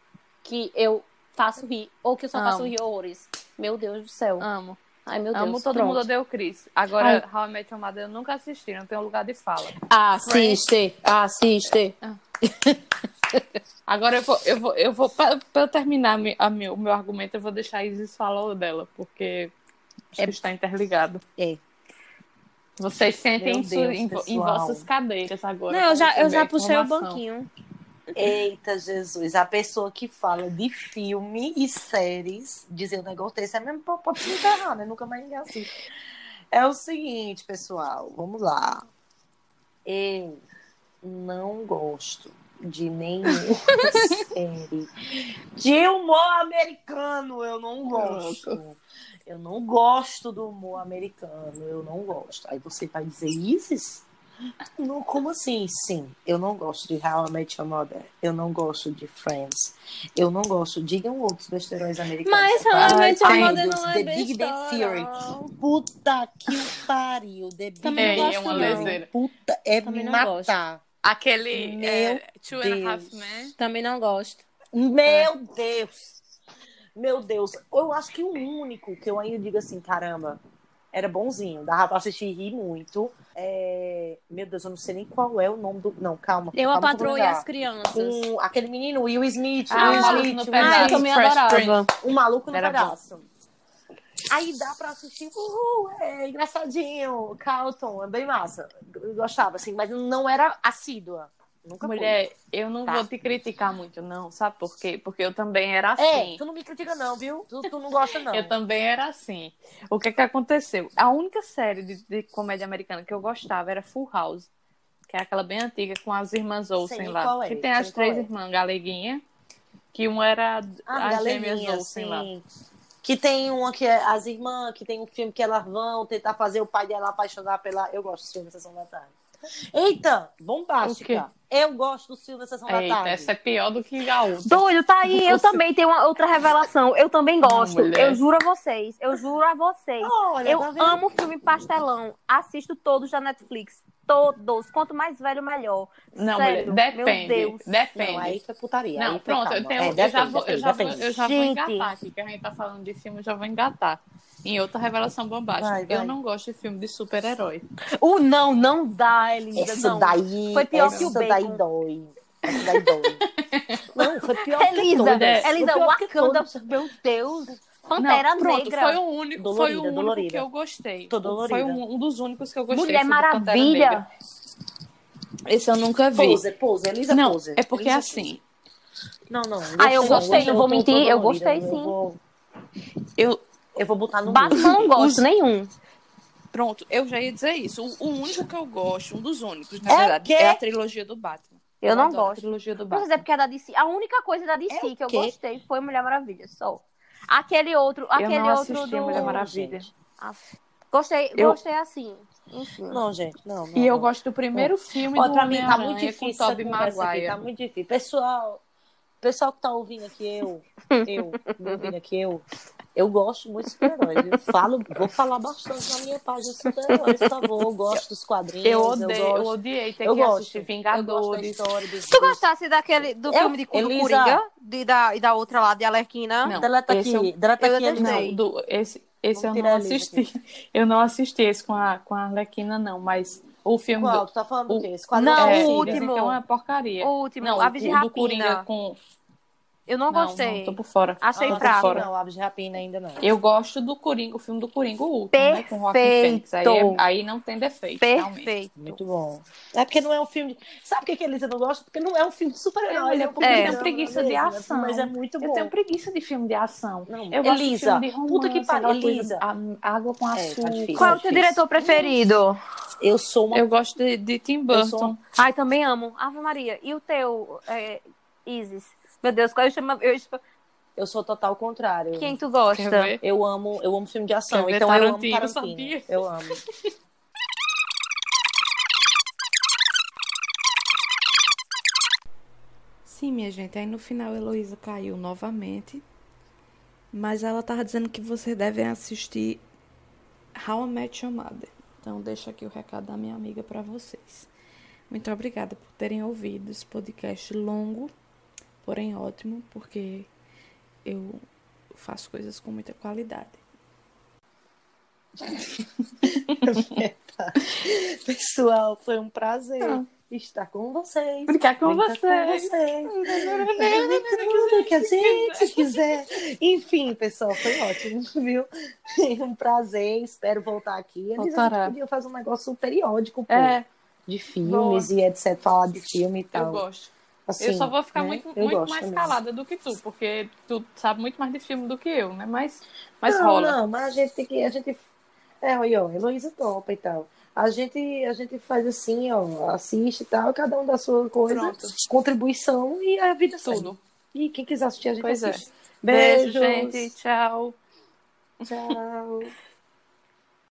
que eu faço rir, ou que eu só faço Amo. rir horrores. Meu Deus do céu. Amo. Ai, meu Deus. Amo todo Pronto. mundo odeia o Chris. Agora, How I Met Your Mother eu nunca assisti, não tenho lugar de fala. Assiste, assiste. Agora eu vou, eu vou, eu vou pra, pra eu terminar mi- a meu, o meu argumento, eu vou deixar a Isis falar dela, porque acho que está interligado. É. Vocês sentem Deus, em, em vossas cadeiras agora. Não, eu já, eu já puxei o banquinho. Eita, Jesus, a pessoa que fala de filme e séries, dizer um negócio desse, é mesmo pode se enterrar, né? Nunca mais ninguém assiste. É o seguinte, pessoal, vamos lá. Eu não gosto de nenhuma série de humor americano. Eu não gosto. Eu não gosto do humor americano. Eu não gosto. Aí você vai dizer, Isis? Não, como assim? Sim, eu não gosto de How I Met Your Mother. Eu não gosto de Friends. Eu não gosto. Digam outros besterões americanos. Mas tá? How I Met Your Mother Deus, não é The Big Bang Theory. Puta que pariu. The Big Também não Bang gosto, Theory. não. leseira. Puta, é Também me não gosto. matar. Aquele Meu é, Two and a Half Deus. Men. Também não gosto. Meu Deus! Meu Deus, eu acho que o único que eu ainda digo assim, caramba, era bonzinho, dava pra assistir e rir muito. É... Meu Deus, eu não sei nem qual é o nome do. Não, calma. Eu, a calma vou patroa e as crianças. Com aquele menino, Will Smith, Ah, Will o maluco Smith, no Will pedaço. Ah, Smith, adorava. um maluco no Era bom. pedaço. Aí dá pra assistir, uhul, é engraçadinho, Carlton, é bem massa. Eu gostava, assim, mas não era assídua. Nunca fui. Mulher, eu não Tá. vou te criticar muito, não. Sabe por quê? Porque eu também era É, assim. tu não me critica não, viu? Tu, tu não gosta não. Eu também era assim. O que que aconteceu? A única série de, de comédia americana que eu gostava era Full House, que é aquela bem antiga com as irmãs Olsen Sei lá. é, que tem as três é. irmãs galeguinha, que uma era Ah, as gêmeas Olsen lá. sim. Que tem uma que é as irmãs, que tem um filme que elas vão tentar fazer o pai dela apaixonar pela. Eu gosto do filme Sessão da Tarde. Eita, bombástica. Eu gosto do filme da Sessão da Eita, Tarde. essa é pior do que a outra. Doido, tá aí. Eu também tenho uma outra revelação. Eu também gosto. mulher. eu juro a vocês. Eu juro a vocês. Olha, eu tá amo filme pastelão. Assisto todos da Netflix. Todos. Quanto mais velho, melhor. Não, Sério, mulher, meu depende. Deus. Depende. Não, aí foi putaria. Não, aí foi pronto, calma. eu, tenho, É, eu depende, já vou, eu depende, já vou, eu já vou engatar aqui, que a gente tá falando de filme, eu já vou engatar. Em outra revelação bombástica. Vai, vai. Eu não gosto de filme de super-herói. Uh, não, não dá, Elisa. Essa não. daí. Foi pior que o daí bacon. dói. Essa daí dói. Não, foi pior que Elisa, todas. Elisa, Foi que Wakanda, meu Deus. Pantera não, pronto, Negra. foi o único, foi Dolorida, o único dolorida. que eu gostei. Tô dolorida. Foi um, um dos únicos que eu gostei. Mulher foi Maravilha. Esse eu nunca vi. Poser, Poser, Elisa não, Poser. é porque Elisa assim, Não, não. Ah, eu gostei, não vou mentir, eu gostei, sim. eu Eu vou botar no Batman não gosto Os- nenhum. Pronto, eu já ia dizer isso. O, o único que eu gosto, um dos únicos, na É verdade, quê? é a trilogia do Batman. Eu não adoro A gosto. trilogia do Mas Batman. é porque é da DC. A única coisa da DC É que eu gostei foi Mulher Maravilha, só. Aquele outro, Eu aquele não outro do... Mulher Maravilha. Aff. Gostei, Eu- gostei assim. Enfim. Não, gente, não. não E eu não. gosto do primeiro filme Ó, do pra mim tá muito difícil com aqui, Maguire. tá muito difícil. Pessoal, pessoal que tá ouvindo aqui, eu, eu, me ouvindo aqui, eu, eu gosto muito de super-heróis. Eu falo, vou falar bastante na minha página de super-heróis, por favor. Eu gosto dos quadrinhos. Eu odeio, eu, gosto, odiei ter eu que gosto. assistir Eu gosto da Vingadores. história dos, Tu gostasse daquele, do Eu- filme de, do Elisa. Coringa de, da, e da outra lá, de Alerquina? Não, Deleta aqui, eu- deleta eu aqui. Não, do, esse, esse Vamos eu não assisti. Eu não assisti esse com a, com a Arlequina, não, mas o filme Qual? do. Tu tá falando do o- quê? Esse quadrinho Não, é, o último. que é uma porcaria. O último, não, a o, o do Coringa Rapina. com. Eu não, Não, gostei. não, tô por fora. Achei Ah, fraco. Não, não, Aves de Rapina ainda não. Eu gosto do Coringa, o filme do Coringa, o último, né? Com Phoenix. Aí, é- Perfeito. aí não tem defeito, realmente. Perfeito. Muito bom. É porque não é um filme. Sabe por que que a Elisa não gosta? Porque não é um filme de super-herói. É, É, porque eu tenho preguiça de ação. Mas é muito bom. Eu tenho preguiça de filme de ação. Não, Eu gosto de Elisa, filme de romance, puta que pariu, coisa, Elisa. a- água com tá açúcar. difícil. Qual é o é teu diretor preferido? Eu sou uma. Eu gosto de, de Tim Eu sou Burton. Ai, também amo. Ave Maria. E o teu, é, Isis? Meu Deus, qual eu chamo... Eu... Eu sou total contrário. Quem tu gosta? Eu amo, eu amo filme de ação. Então eu amo Tarantino, sabia? Eu amo. Sim, minha gente. Aí no final a Heloísa caiu novamente. Mas ela tava dizendo que vocês devem assistir How I Met Your Mother. Então deixa aqui o recado da minha amiga para vocês. Muito obrigada por terem ouvido esse podcast longo, porém ótimo, porque eu faço coisas com muita qualidade. Pessoal, foi um prazer Ah. estar com vocês. Brincar com Brincar vocês. Tudo que a gente quiser. Enfim, pessoal, foi ótimo, viu? Um prazer, espero voltar aqui. Eles podiam fazer um negócio periódico, pô, É, de filmes e etc, falar de filme e eu tal. gosto. Assim, eu só vou ficar né? muito, Eu muito mais também. calada do que tu, porque tu sabe muito mais de filme do que eu, né? Mas, mas não, rola. Não, mas a gente tem que. A gente, é, aí, ó, Heloísa topa e tal. A gente, a gente faz assim, ó, assiste e tal, cada um da sua coisa, Pronto. contribuição e a vida segue. Tudo. E quem quiser assistir, a gente Pois é. assiste. Beijo, Beijos. gente. Tchau. Tchau.